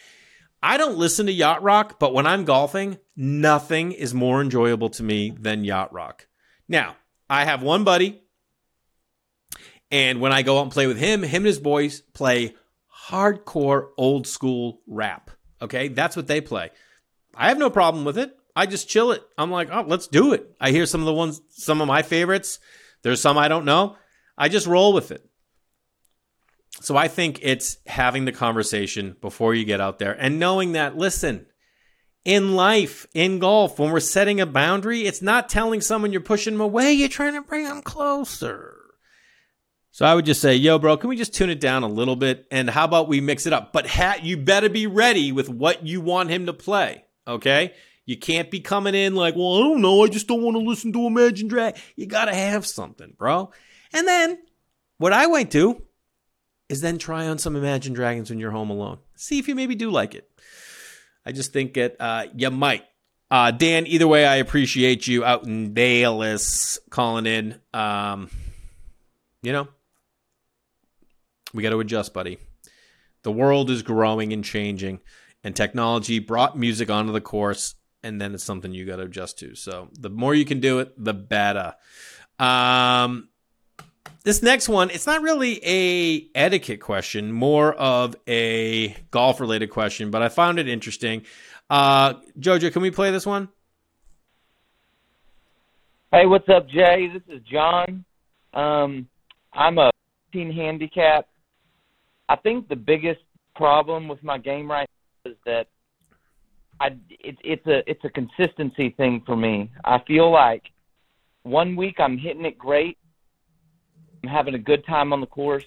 I don't listen to yacht rock, but when I'm golfing, nothing is more enjoyable to me than yacht rock. Now, I have one buddy, and when I go out and play with him, him and his boys play hardcore old school rap. Okay, that's what they play. I have no problem with it. I just chill it. I'm like, oh, let's do it. I hear some of the ones, some of my favorites. There's some I don't know. I just roll with it. So I think it's having the conversation before you get out there and knowing that, listen, in life, in golf, when we're setting a boundary, it's not telling someone you're pushing them away, you're trying to bring them closer. So I would just say, yo, bro, can we just tune it down a little bit? And how about we mix it up? But ha- you better be ready with what you want him to play. Okay. You can't be coming in like, well, I don't know. I just don't want to listen to Imagine Drag. You got to have something, bro. And then what I might do is then try on some Imagine Dragons when you're home alone. See if you maybe do like it. I just think it, uh, you might. Uh, Dan, either way, I appreciate you out in Dallas calling in. Um, you know, we got to adjust, buddy. The world is growing and changing, and technology brought music onto the course, and then it's something you got to adjust to. So the more you can do it, the better. Um, this next one, it's not really a etiquette question, more of a golf related question, but I found it interesting. Uh, Jojo, can we play this one? Hey, what's up, Jay? This is John. Um, I'm a 15 handicap. I think the biggest problem with my game right now is that I it, it's a it's a consistency thing for me. I feel like one week I'm hitting it great, I'm having a good time on the course,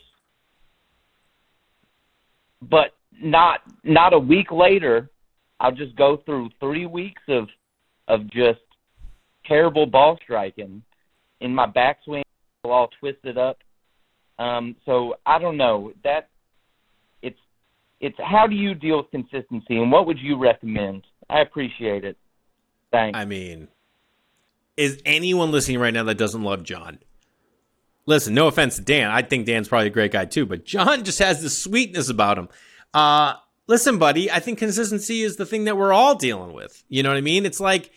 but not not a week later, I'll just go through three weeks of of just terrible ball striking, in my backswing all twisted up. Um, so I don't know that it's it's how do you deal with consistency and what would you recommend? I appreciate it. Thanks. I mean, is anyone listening right now that doesn't love John? Listen, no offense to Dan. I think Dan's probably a great guy too, but John just has this sweetness about him. Uh, listen, buddy, I think consistency is the thing that we're all dealing with. You know what I mean? It's like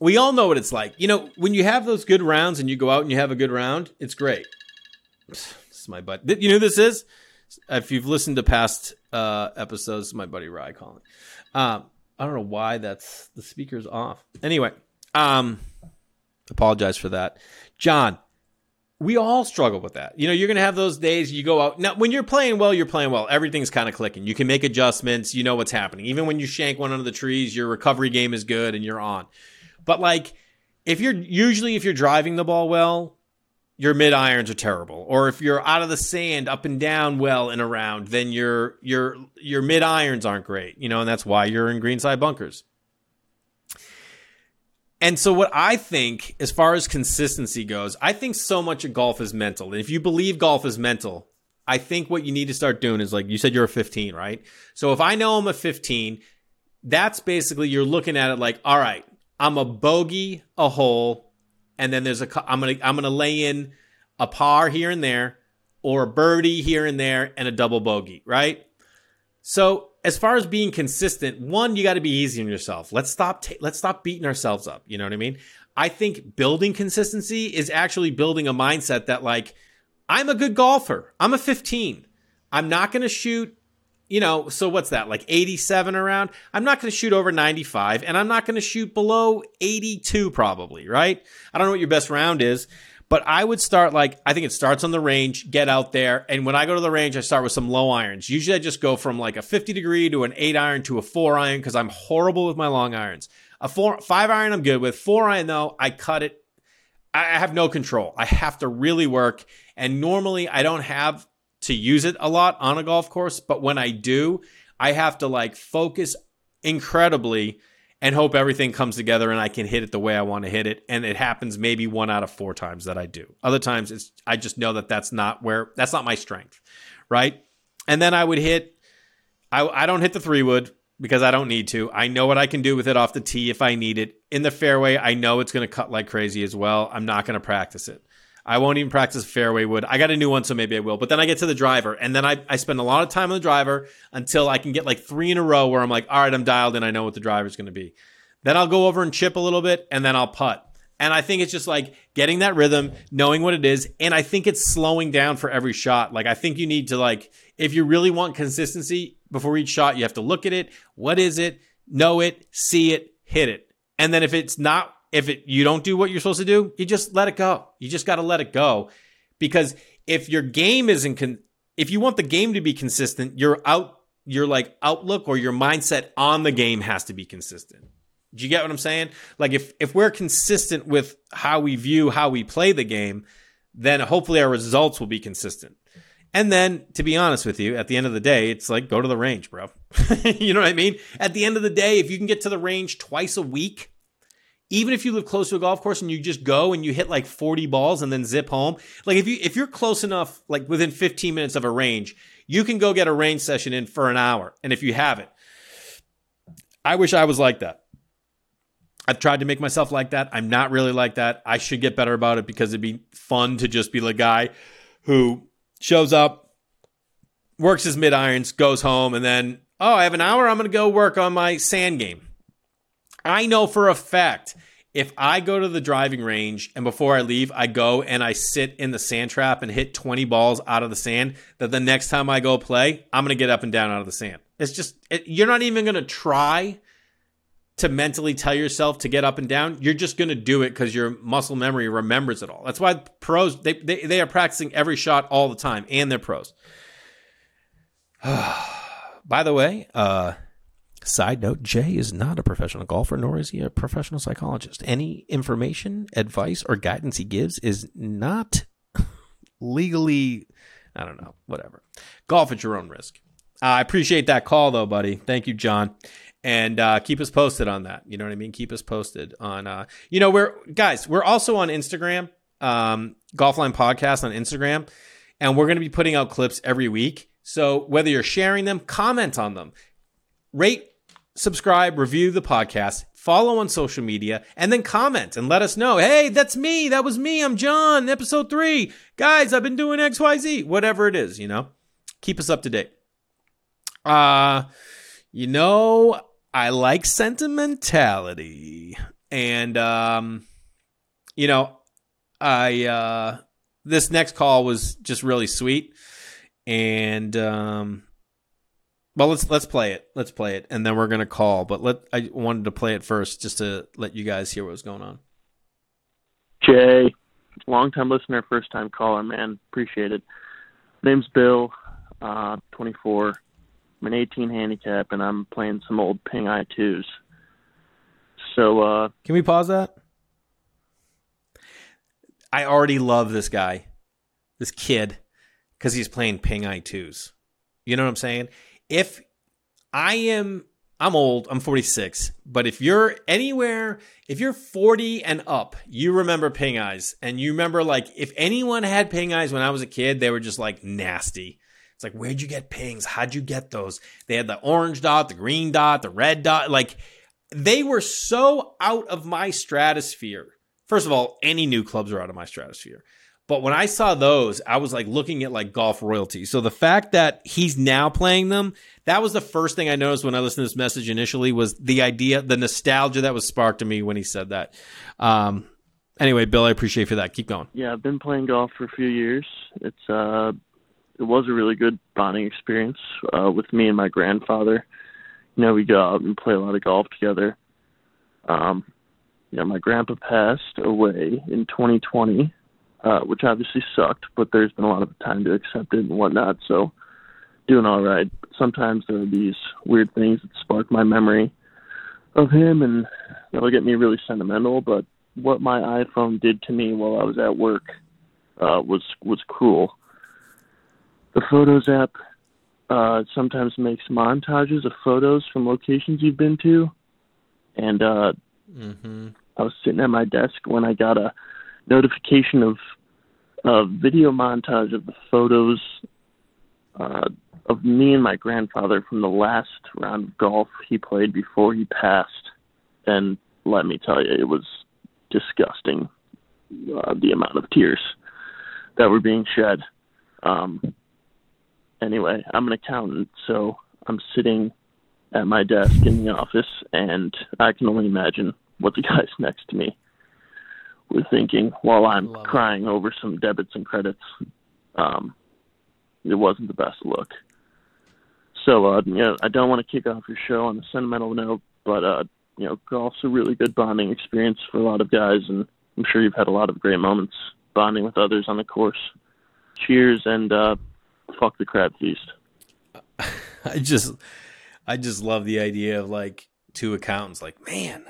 we all know what it's like. You know, when you have those good rounds and you go out and you have a good round, it's great. This is my butt. You know who this is? If you've listened to past uh, episodes, my buddy Rye calling. Um, I don't know why that's the speaker's off. Anyway, um, apologize for that, John. We all struggle with that. You know, you're going to have those days you go out. Now, when you're playing well, you're playing well. Everything's kind of clicking. You can make adjustments. You know what's happening. Even when you shank one under the trees, your recovery game is good and you're on. But like, if you're usually if you're driving the ball well, your mid irons are terrible. Or if you're out of the sand up and down well and around, then your your your mid irons aren't great. You know, and that's why you're in greenside bunkers. And so what I think as far as consistency goes, I think so much of golf is mental. And if you believe golf is mental, I think what you need to start doing is like you said you're a 15, right? So if I know I'm a 15, that's basically you're looking at it like, all right, I'm a bogey a hole and then there's a I'm to I'm to lay in a par here and there or a birdie here and there and a double bogey, right? So as far as being consistent, one, you got to be easy on yourself. Let's stop. Let's stop beating ourselves up. You know what I mean? I think building consistency is actually building a mindset that like I'm a good golfer. I'm a 15. I'm not going to shoot. You know, so what's that like 87 around? I'm not going to shoot over 95, and I'm not going to shoot below 82 probably. Right? I don't know what your best round is, but I would start like I think it starts on the range, get out there, and when I go to the range, I start with some low irons. Usually, I just go from like a 50 degree to an eight iron to a four iron because I'm horrible with my long irons. A four five iron, I'm good with. Four iron though, I cut it. I have no control. I have to really work, and normally I don't have to use it a lot on a golf course, but when I do, I have to like focus incredibly and hope everything comes together and I can hit it the way I want to hit it. And it happens maybe one out of four times that I do. Other times it's I just know that that's not where that's not my strength, right? And then I would hit. I I don't hit the three wood because I don't need to. I know what I can do with it off the tee if I need it in the fairway. I know it's going to cut like crazy as well. I'm not going to practice it. I won't even practice fairway wood. I got a new one, so maybe I will. But then I get to the driver, and then I, I spend a lot of time on the driver until I can get like three in a row where I'm like, all right, I'm dialed in. I know what the driver's going to be. Then I'll go over and chip a little bit, and then I'll putt. And I think it's just like getting that rhythm, knowing what it is, and I think it's slowing down for every shot. Like I think you need to like if you really want consistency before each shot, you have to look at it. What is it? Know it, see it, hit it. And then if it's not if it you don't do what you're supposed to do, you just let it go. You just got to let it go because if your game isn't con- if you want the game to be consistent, your out your like outlook or your mindset on the game has to be consistent. Do you get what I'm saying? Like if if we're consistent with how we view how we play the game, then hopefully our results will be consistent. And then, to be honest with you, at the end of the day, it's like go to the range, bro. you know what I mean? At the end of the day, if you can get to the range twice a week, even if you live close to a golf course and you just go and you hit like 40 balls and then zip home, like if you if you're close enough, like within 15 minutes of a range, you can go get a range session in for an hour. And if you have it, I wish I was like that. I've tried to make myself like that. I'm not really like that. I should get better about it because it'd be fun to just be the guy who shows up, works his mid irons, goes home, and then, oh, I have an hour. I'm going to go work on my sand game. I know for a fact if I go to the driving range and before I leave, I go and I sit in the sand trap and hit 20 balls out of the sand, that the next time I go play, I'm going to get up and down out of the sand. It's just, it, you're not even going to try to mentally tell yourself to get up and down. You're just going to do it because your muscle memory remembers it all. That's why pros, they, they, they are practicing every shot all the time and they're pros. By the way, uh, Side note Jay is not a professional golfer, nor is he a professional psychologist. Any information, advice, or guidance he gives is not legally, I don't know, whatever. Golf at your own risk. I appreciate that call, though, buddy. Thank you, John. And uh, keep us posted on that. You know what I mean? Keep us posted on, uh, you know, we're, guys, we're also on Instagram, um, Golfline Podcast on Instagram, and we're going to be putting out clips every week. So whether you're sharing them, comment on them, rate, subscribe, review the podcast, follow on social media, and then comment and let us know. Hey, that's me. That was me. I'm John, episode three. Guys, I've been doing XYZ, whatever it is, you know. Keep us up to date. Uh, you know, I like sentimentality. And um, you know, I uh this next call was just really sweet. And um well, let's let's play it. Let's play it, and then we're gonna call. But let I wanted to play it first, just to let you guys hear what was going on. Jay, long time listener, first time caller, man, appreciate it. Name's Bill, uh, 24. I'm an 18 handicap, and I'm playing some old Ping Eye twos. So, uh, can we pause that? I already love this guy, this kid, because he's playing Ping Eye twos. You know what I'm saying? If I am I'm old, I'm 46, but if you're anywhere, if you're 40 and up, you remember ping eyes. And you remember like if anyone had ping eyes when I was a kid, they were just like nasty. It's like, where'd you get pings? How'd you get those? They had the orange dot, the green dot, the red dot. Like they were so out of my stratosphere. First of all, any new clubs are out of my stratosphere. But when I saw those, I was like looking at like golf royalty. So the fact that he's now playing them, that was the first thing I noticed when I listened to this message initially was the idea, the nostalgia that was sparked to me when he said that. Um, anyway, Bill, I appreciate you for that. Keep going. Yeah, I've been playing golf for a few years. It's uh, it was a really good bonding experience uh, with me and my grandfather. You know, we go out and play a lot of golf together. Um, you know, my grandpa passed away in 2020 uh, which obviously sucked, but there's been a lot of time to accept it and whatnot, so doing all right. Sometimes there are these weird things that spark my memory of him, and that'll get me really sentimental. But what my iPhone did to me while I was at work uh, was was cruel. The Photos app uh, sometimes makes montages of photos from locations you've been to, and uh, mm-hmm. I was sitting at my desk when I got a notification of a video montage of the photos uh, of me and my grandfather from the last round of golf he played before he passed. And let me tell you, it was disgusting uh, the amount of tears that were being shed. Um, anyway, I'm an accountant, so I'm sitting at my desk in the office, and I can only imagine what the guys next to me were thinking while I'm Love crying over some debits and credits. Um, it wasn't the best look. So, uh, you know, I don't want to kick off your show on a sentimental note, but, uh, you know, golf's a really good bonding experience for a lot of guys, and I'm sure you've had a lot of great moments bonding with others on the course. Cheers, and uh, fuck the crab feast. I just I just love the idea of like two accountants like, man,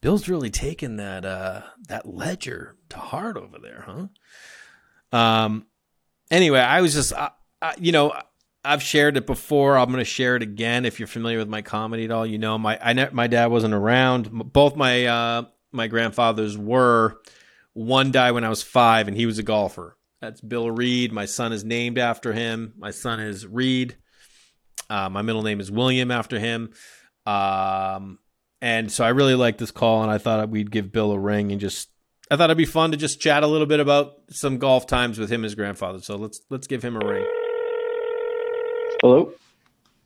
Bill's really taking that uh that ledger to heart over there, huh? Um anyway, I was just I, I, you know, I've shared it before. I'm going to share it again if you're familiar with my comedy at all. You know, my I ne- my dad wasn't around. Both my uh my grandfathers were. One died when I was 5 and he was a golfer. That's Bill Reed. My son is named after him. My son is Reed. Uh, my middle name is William after him. Um, and so I really liked this call, and I thought we'd give Bill a ring and just. I thought it'd be fun to just chat a little bit about some golf times with him, and his grandfather. So let's let's give him a ring. Hello.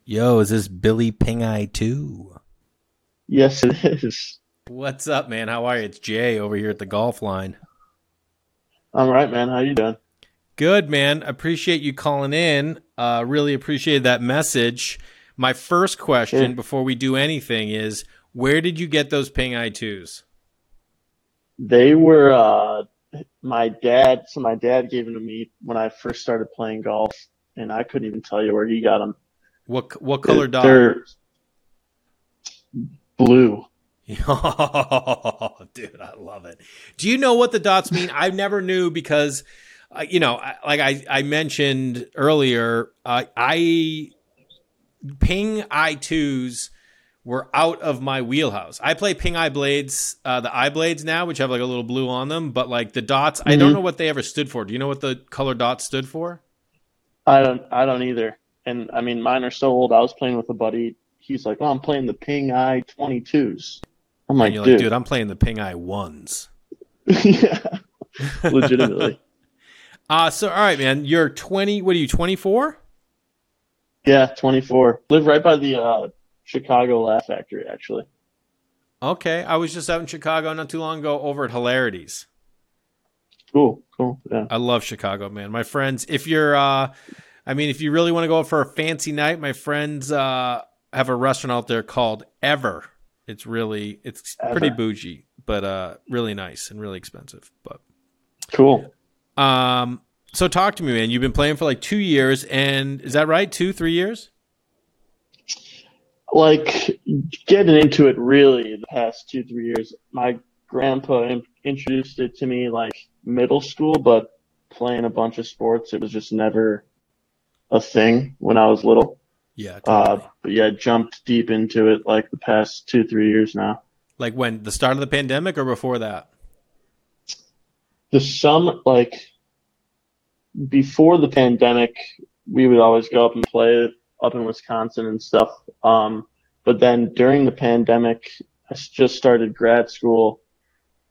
Yo, is this Billy Ping Eye two? Yes, it is. What's up, man? How are you? It's Jay over here at the golf line. I'm right, man. How you doing? Good, man. Appreciate you calling in. Uh, really appreciate that message. My first question Yeah. before we do anything is where did you get those Ping Eye 2s? They were uh my dad. So my dad gave them to me when I first started playing golf, and I couldn't even tell you where he got them. What what color dot? They're blue. Oh, dude, I love it. Do you know what the dots mean? I never knew because, uh, you know, I- like I, I mentioned earlier, uh, I ping eye twos were out of my wheelhouse. I play ping eye blades, uh, the eye blades now, which have like a little blue on them, but like the dots, I don't Mhm. know what they ever stood for. Do you know what the color dots stood for? I don't. I don't either. And I mean, mine are so old. I was playing with a buddy. He's like, "Oh, I'm playing the Ping Eye 22s." I'm like, dude, like, dude, I'm playing the ping eye ones. yeah, legitimately. Uh, so all right, man, you're 20. What are you, 24? Yeah, 24. Live right by the uh, Chicago Laugh Factory, actually. Okay, I was just out in Chicago not too long ago over at Hilarities. Cool, cool. Yeah. I love Chicago, man. My friends, if you're, uh, I mean, if you really want to go out for a fancy night, my friends uh, have a restaurant out there called Ever. It's really, it's pretty bougie, but uh, really nice and really expensive. But Cool. um, so talk to me, man. You've been playing for like two years, and is that right? Two, three years? Like getting into it really the past two, three years. My grandpa in- introduced it to me like middle school, but playing a bunch of sports, it was just never a thing when I was little. Yeah. Uh, but yeah, jumped deep into it like the past two, three years now. Like when the start of the pandemic or before that? the summer like before the pandemic we would always go up and play up in wisconsin and stuff um, but then during the pandemic I just started grad school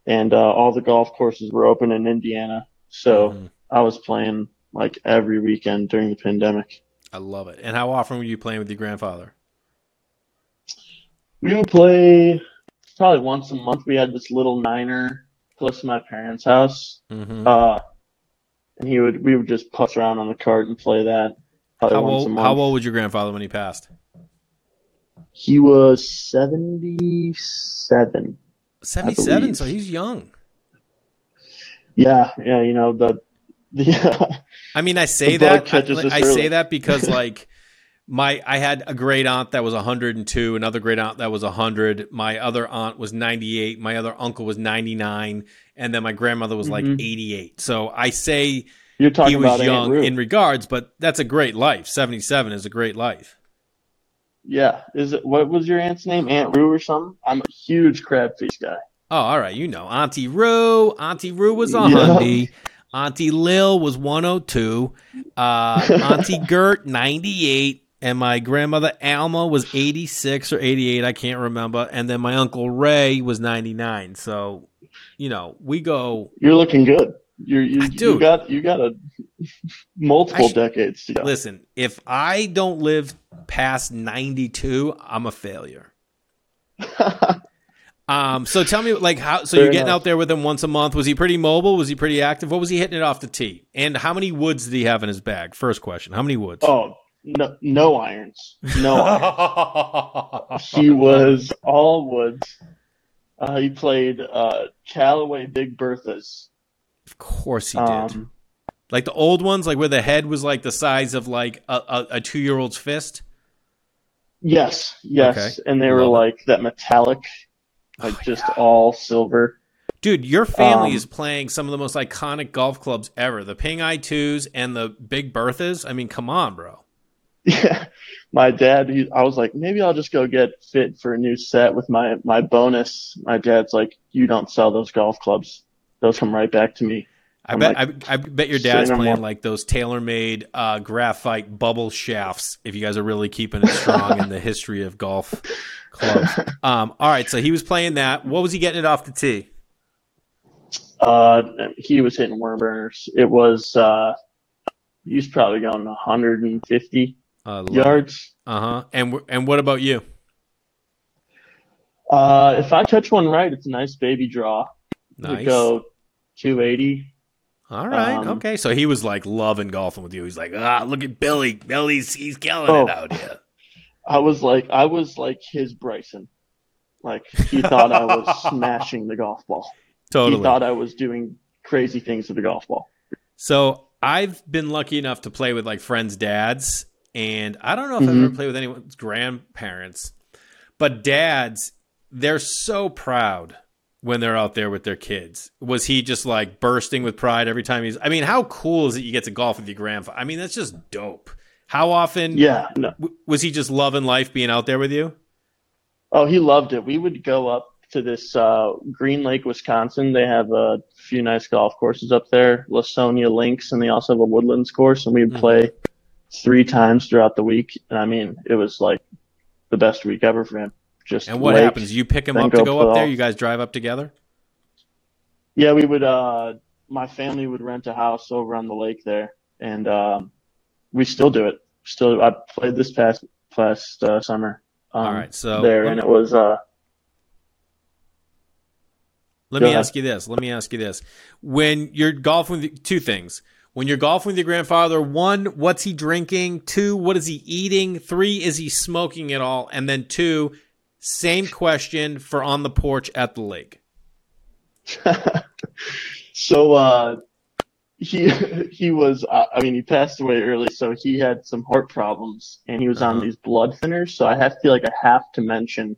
and uh, all the golf courses were open in indiana so Mm-hmm. i was playing like every weekend during the pandemic I love it. And how often were you playing with your grandfather? we would play probably once a month we had this little niner close to my parents house mm-hmm. uh, and he would we would just putt around on the cart and play that How old, how old was your grandfather when he passed? He was seventy-seven. 77, so he's young. Yeah, yeah, you know the the I mean, I say that I, I say that because like my I had a great aunt that was 102, another great aunt that was 100, my other aunt was 98, my other uncle was 99, and then my grandmother was like Mhm. 88. So I say You're talking he was about young in regards, but that's a great life. 77 is a great life. yeah. Is it what was your aunt's name? Aunt Rue or something? I'm a huge crab feast guy. Oh, all right. You know, Auntie Rue. Auntie Rue was a Yeah. hundy. Auntie Lil was 102. Uh, Auntie Gert, 98. And my grandmother Alma was 86 or 88. I can't remember. And then my Uncle Ray was 99. So, you know, we go. You're looking good. You're you, you got you got a multiple decades to go. Listen, if I don't live past 92, I'm a failure. Um, so tell me, like, how? So Fair you're getting enough. out there with him once a month. Was he pretty mobile? Was he pretty active? What was he hitting it off the tee? And how many woods did he have in his bag? First question. How many woods? Oh no, no irons, no. irons. he was all woods. Uh, he played uh, Callaway Big Berthas. Of course he did. Um, Like the old ones, like where the head was like the size of like a, a, a two year old's fist. Yes, yes, Okay. and they were Love it. like that metallic, like just all silver. Dude, your family Um, is playing some of the most iconic golf clubs ever. The Ping Eye twos and the Big Berthas. I mean, come on, bro. Yeah, my dad. He, I was like, maybe I'll just go get fit for a new set with my my bonus. My dad's like, you don't sell those golf clubs; those come right back to me. I I'm bet like, I, I bet your dad's playing one- like those TaylorMade uh, graphite bubble shafts. If you guys are really keeping it strong in the history of golf clubs. Um, all right, so he was playing that. What was he getting it off the tee? Uh, he was hitting worm burners. It was uh, he was probably going 150 Uh, yards. Uh huh. And and what about you? Uh, if I catch one right, it's a nice baby draw. Nice. Go 280. All right. Um, okay. So he was like loving golfing with you. He's like, ah, look at Billy. Billy's he's killing Oh. it out here. I was like, I was like his Bryson. Like he thought I was smashing the golf ball. Totally. He thought I was doing crazy things with the golf ball. So I've been lucky enough to play with like friends' dads, and I don't know if I've Mhm. ever played with anyone's grandparents, but dads, they're so proud when they're out there with their kids. Was he just like bursting with pride every time he's? I mean, how cool is it you get to golf with your grandfather? I mean, that's just dope. How often? Yeah. No. w- Was he just loving life being out there with you? Oh, he loved it. We would go up to this uh, Green Lake, Wisconsin. They have a few nice golf courses up there, Lawsonia Links, and they also have a Woodlands course. And we'd Mhm. play three times throughout the week. And I mean, it was like the best week ever for him. Just And what lake, happens? You pick him up to go up there. You guys drive up together. Yeah, we would. Uh, my family would rent a house over on the lake there, and um, we still do it. Still, I played this past past uh, summer. Um, All right, so there, and me- it was. Uh, Let me ahead. ask you this. Let me ask you this. When you're golfing with two things. When you're golfing with your grandfather, one, what's he drinking? Two, what is he eating? Three, is he smoking at all? And then two, same question for on the porch at the lake. so uh, he he was. Uh, I mean, he passed away early, so he had some heart problems, and he was on Uh-huh. these blood thinners. So I have feel like I have to mention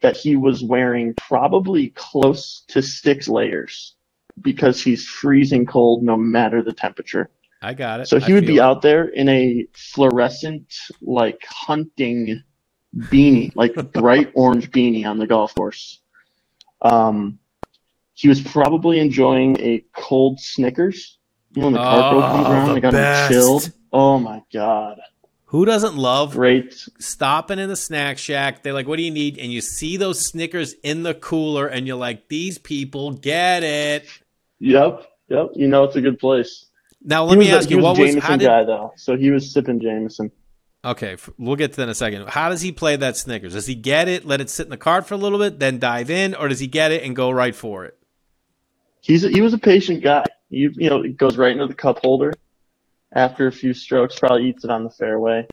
that he was wearing probably close to six layers because he's freezing cold no matter the temperature. I got it. So I he would be it. out there in a fluorescent, like hunting beanie, like bright orange beanie on the golf course. Um, he was probably enjoying a cold Snickers. You know, when the Oh, opens around, the they got him best. chilled. Oh my god, Who doesn't love great! stopping in the snack shack? They're like, what do you need? And you see those Snickers in the cooler, and you're like, these people get it. Yep, yep. You know it's a good place. Now, He let me was ask he you, was what a was, Jameson did, guy though? So he was sipping Jameson. Okay, we'll get to that in a second. How does he play that Snickers? Does he get it, let it sit in the cart for a little bit, then dive in, or does he get it and go right for it? He's a, he was a patient guy. He you know it goes right into the cup holder. After a few strokes, probably eats it on the fairway.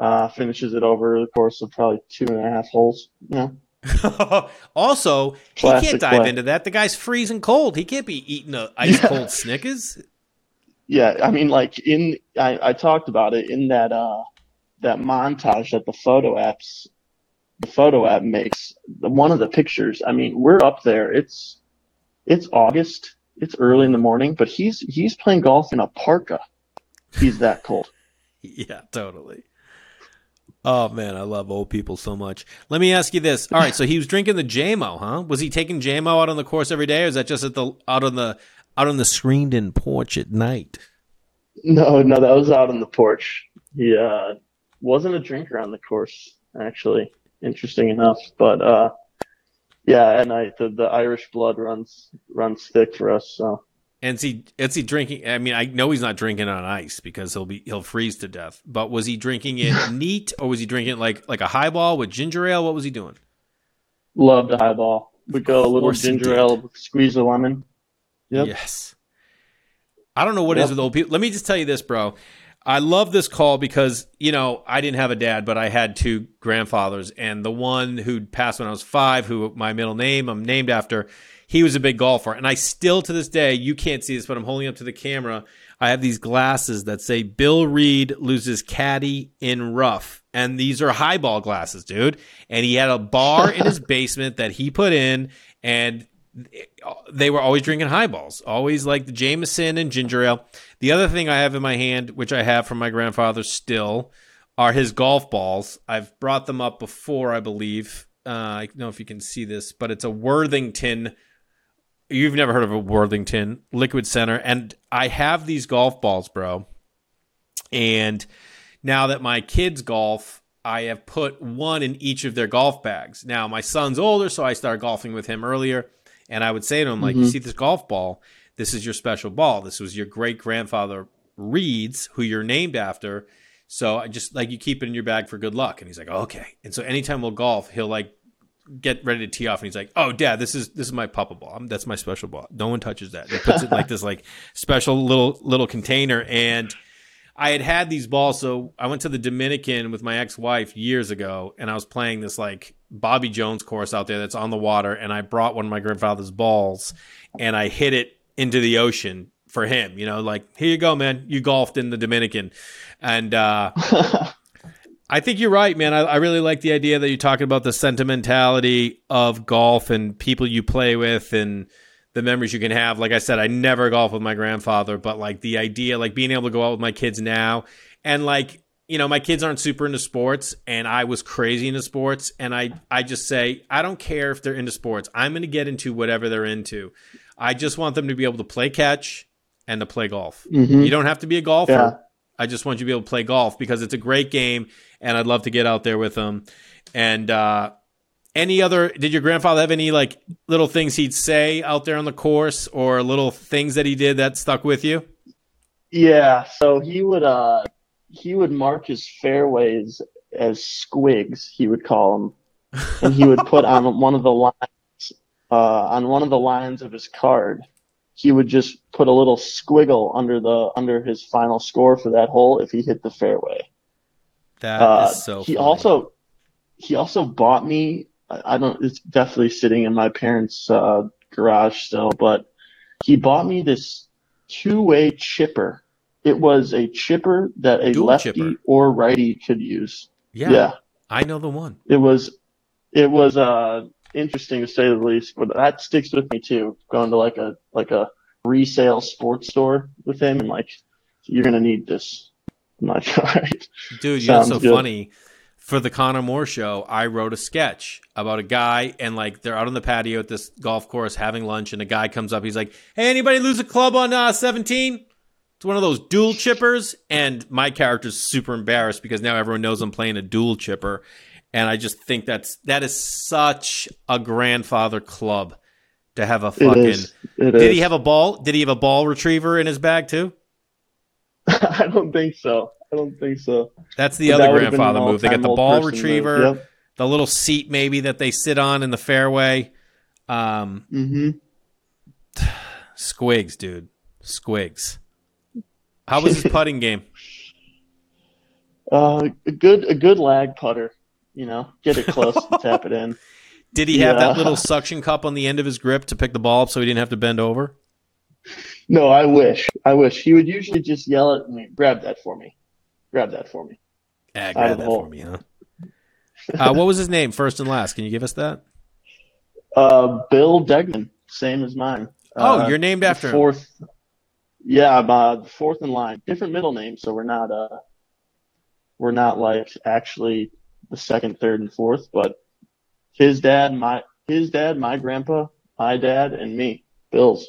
Uh, finishes it over the course of probably two and a half holes. Yeah. also, he can't dive play. into that. The guy's freezing cold. He can't be eating a ice cold Snickers. Yeah, I mean, like in I, I talked about it in that uh that montage that the photo apps the photo app makes. The, one of the pictures. I mean, we're up there. It's it's August. It's early in the morning, but he's he's playing golf in a parka. He's that cold. Yeah, totally. Oh man, I love old people so much. Let me ask you this. All right, so he was drinking the JMO, huh? Was he taking JMO out on the course every day, or is that just at the out on the out on the screened in porch at night? No, no, that was out on the porch. He uh, wasn't a drinker on the course, actually. Interesting enough, but uh, yeah, at night the, the Irish blood runs runs thick for us. So And is he is he drinking? I mean, I know he's not drinking on ice because he'll be he'll freeze to death. But was he drinking it neat, or was he drinking it like like a highball with ginger ale? What was he doing? loved a highball. We go a little ginger ale, squeeze a lemon. Yep. Yes. I don't know what it is Yep. with old people. Let me just tell you this, bro. I love this call because, you know, I didn't have a dad, but I had two grandfathers. And the one who passed when I was five, who my middle name I'm named after, he was a big golfer. And I still, to this day, you can't see this, but I'm holding up to the camera. I have these glasses that say Bill Reed loses caddy in rough. And these are highball glasses, dude. And he had a bar in his basement that he put in, and they were always drinking highballs, always like the Jameson and ginger ale. The other thing I have in my hand, which I have from my grandfather still, are his golf balls. I've brought them up before, I believe. Uh, I don't know if you can see this, but it's a Worthington. You've never heard of a Worthington Liquid Center, and I have these golf balls, bro. And now that my kids golf, I have put one in each of their golf bags. Now my son's older, so I started golfing with him earlier, and I would say to him like, Mhm. "You see this golf ball? This is your special ball. This was your great grandfather Reed's, who you're named after. So I just like you keep it in your bag for good luck." And he's like, "Okay." And so anytime we'll golf, he'll like get ready to tee off, and he's like, "Oh, Dad, this is this is my papa ball. Um, That's my special ball. No one touches that." He puts it like this like special little little container, and I had had these balls. So I went to the Dominican with my ex wife years ago, and I was playing this like Bobby Jones course out there that's on the water, and I brought one of my grandfather's balls, and I hit it into the ocean for him. You know, like here you go, man. You golfed in the Dominican, and. uh I think you're right, man. I, I really like the idea that you're talking about the sentimentality of golf and people you play with and the memories you can have. Like I said, I never golf with my grandfather, but like the idea, like being able to go out with my kids now and like, you know, my kids aren't super into sports and I was crazy into sports. And I, I just say, I don't care if they're into sports. I'm going to get into whatever they're into. I just want them to be able to play catch and to play golf. Mhm. You don't have to be a golfer. Yeah. I just want you to be able to play golf because it's a great game, and I'd love to get out there with them. And uh, any other? Did your grandfather have any like little things he'd say out there on the course, or little things that he did that stuck with you? Yeah, so he would uh he would mark his fairways as squigs, he would call them, and he would put on one of the lines uh on one of the lines of his card. He would just put a little squiggle under the under his final score for that hole if he hit the fairway. That is Uh, so. he funny. also he also bought me I I don't it's definitely sitting in my parents' uh, garage still, but he bought me this two-way chipper. It was a chipper that a Dual lefty chipper. or righty could use. yeah, yeah. I know the one. It was it was uh interesting to say the least, but that sticks with me too. Going to like a like a resale sports store with him and like you're gonna need this. I'm like, all right. Dude, you know so good. funny? For the Connor Moore show, I wrote a sketch about a guy and like they're out on the patio at this golf course having lunch, and a guy comes up. He's like, "Hey, anybody lose a club on uh, 17?" It's one of those dual chippers, and my character's super embarrassed because now everyone knows I'm playing a dual chipper, and I just think that's that is such a grandfather club to have a fucking. is. It Did he have a ball? Did he have a ball retriever in his bag too? I don't think so. I don't think so. That's the But that other an grandfather move. They got the ball retriever, Yep. the little seat maybe that they sit on in the fairway. Um, hmm Squigs, dude, Squigs. How was his putting game? Uh, a good a good lag putter. You know, get it close and tap it in. Did he have Yeah. that little suction cup on the end of his grip to pick the ball up so he didn't have to bend over? No, I wish. I wish he would usually just yell at me, "Grab that for me, grab that for me." Ah, grab that hole. for me, huh? Uh, what was his name, first and last? Can you give us that? Uh, Bill Degnan, same as mine. Oh, Uh, you're named after him. fourth. Yeah, I'm uh, fourth in line. Different middle name, so we're not uh, we're not like actually the second, third, and fourth, but his dad, my his dad, my grandpa, my dad, and me, Bill's.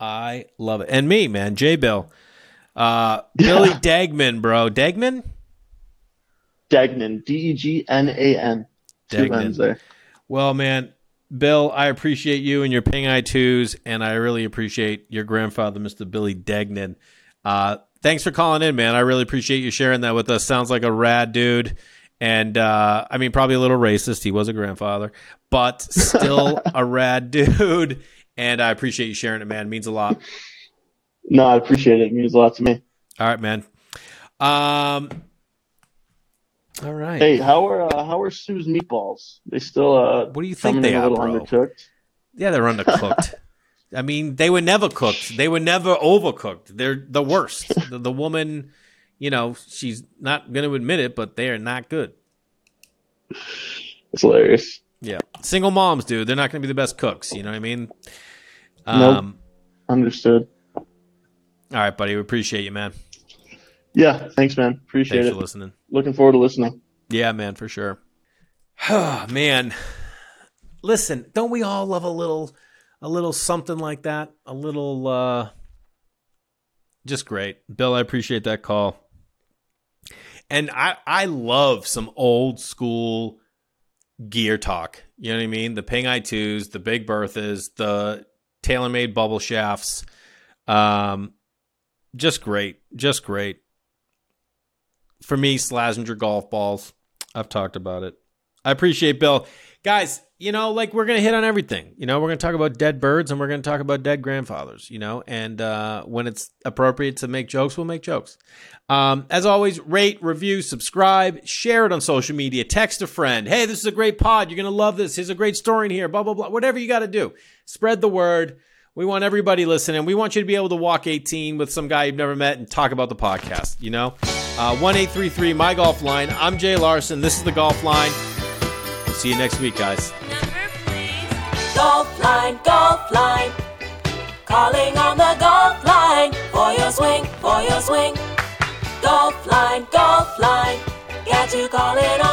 I love it, and me, man, J. Bill, uh, Billy Dagman, bro, Dagman, Degnan, D E G N A N. Two N's there. Well, man, Bill, I appreciate you and your Ping Eye twos, and I really appreciate your grandfather, Mr. Billy Degnan. Uh, thanks for calling in, man. I really appreciate you sharing that with us. Sounds like a rad dude. And uh, I mean, probably a little racist. He was a grandfather, but still a rad dude. And I appreciate you sharing it, man. It means a lot. No, I appreciate it. It means a lot to me. All right, man. Um. All right. Hey, how are uh, how are Sue's meatballs? They still uh What do you think they a are, little bro? undercooked? Yeah, they're undercooked. I mean, they were never cooked. They were never overcooked. They're the worst. the, the woman, you know, she's not going to admit it, but they are not good. It's hilarious. Yeah. Single moms, dude, they're not going to be the best cooks. You know what I mean? Nope. Um, Understood. All right, buddy. We appreciate you, man. Yeah, thanks, man. Appreciate Thanks it. for listening. Looking forward to listening. Yeah, man, for sure. Oh, man, listen, don't we all love a little, a little something like that? A little, uh, just great, Bill. I appreciate that call, and I, I love some old school gear talk. You know what I mean? The Ping Eye twos, the Big Berthas, the TaylorMade bubble shafts. Um, just great, just great. For me, Slazenger golf balls. I've talked about it. I appreciate Bill. Guys, you know, like we're to hit on everything. You know, we're to talk about dead birds and we're to talk about dead grandfathers, you know, and uh, when it's appropriate to make jokes, we'll make jokes. Um, as always, rate, review, subscribe, share it on social media, text a friend. Hey, this is a great pod. You're to love this. Here's a great story in here, blah, blah, blah. Whatever you got to do. Spread the word. We want everybody listening. We want you to be able to walk 18 with some guy you've never met and talk about the podcast, you know? Uh, 1833 My Golf Line. I'm Jay Larson. This is the Golf Line. See you next week, guys. Golf line, golf line. Calling on the golf line for your swing, for your swing. Golf line, golf line. You on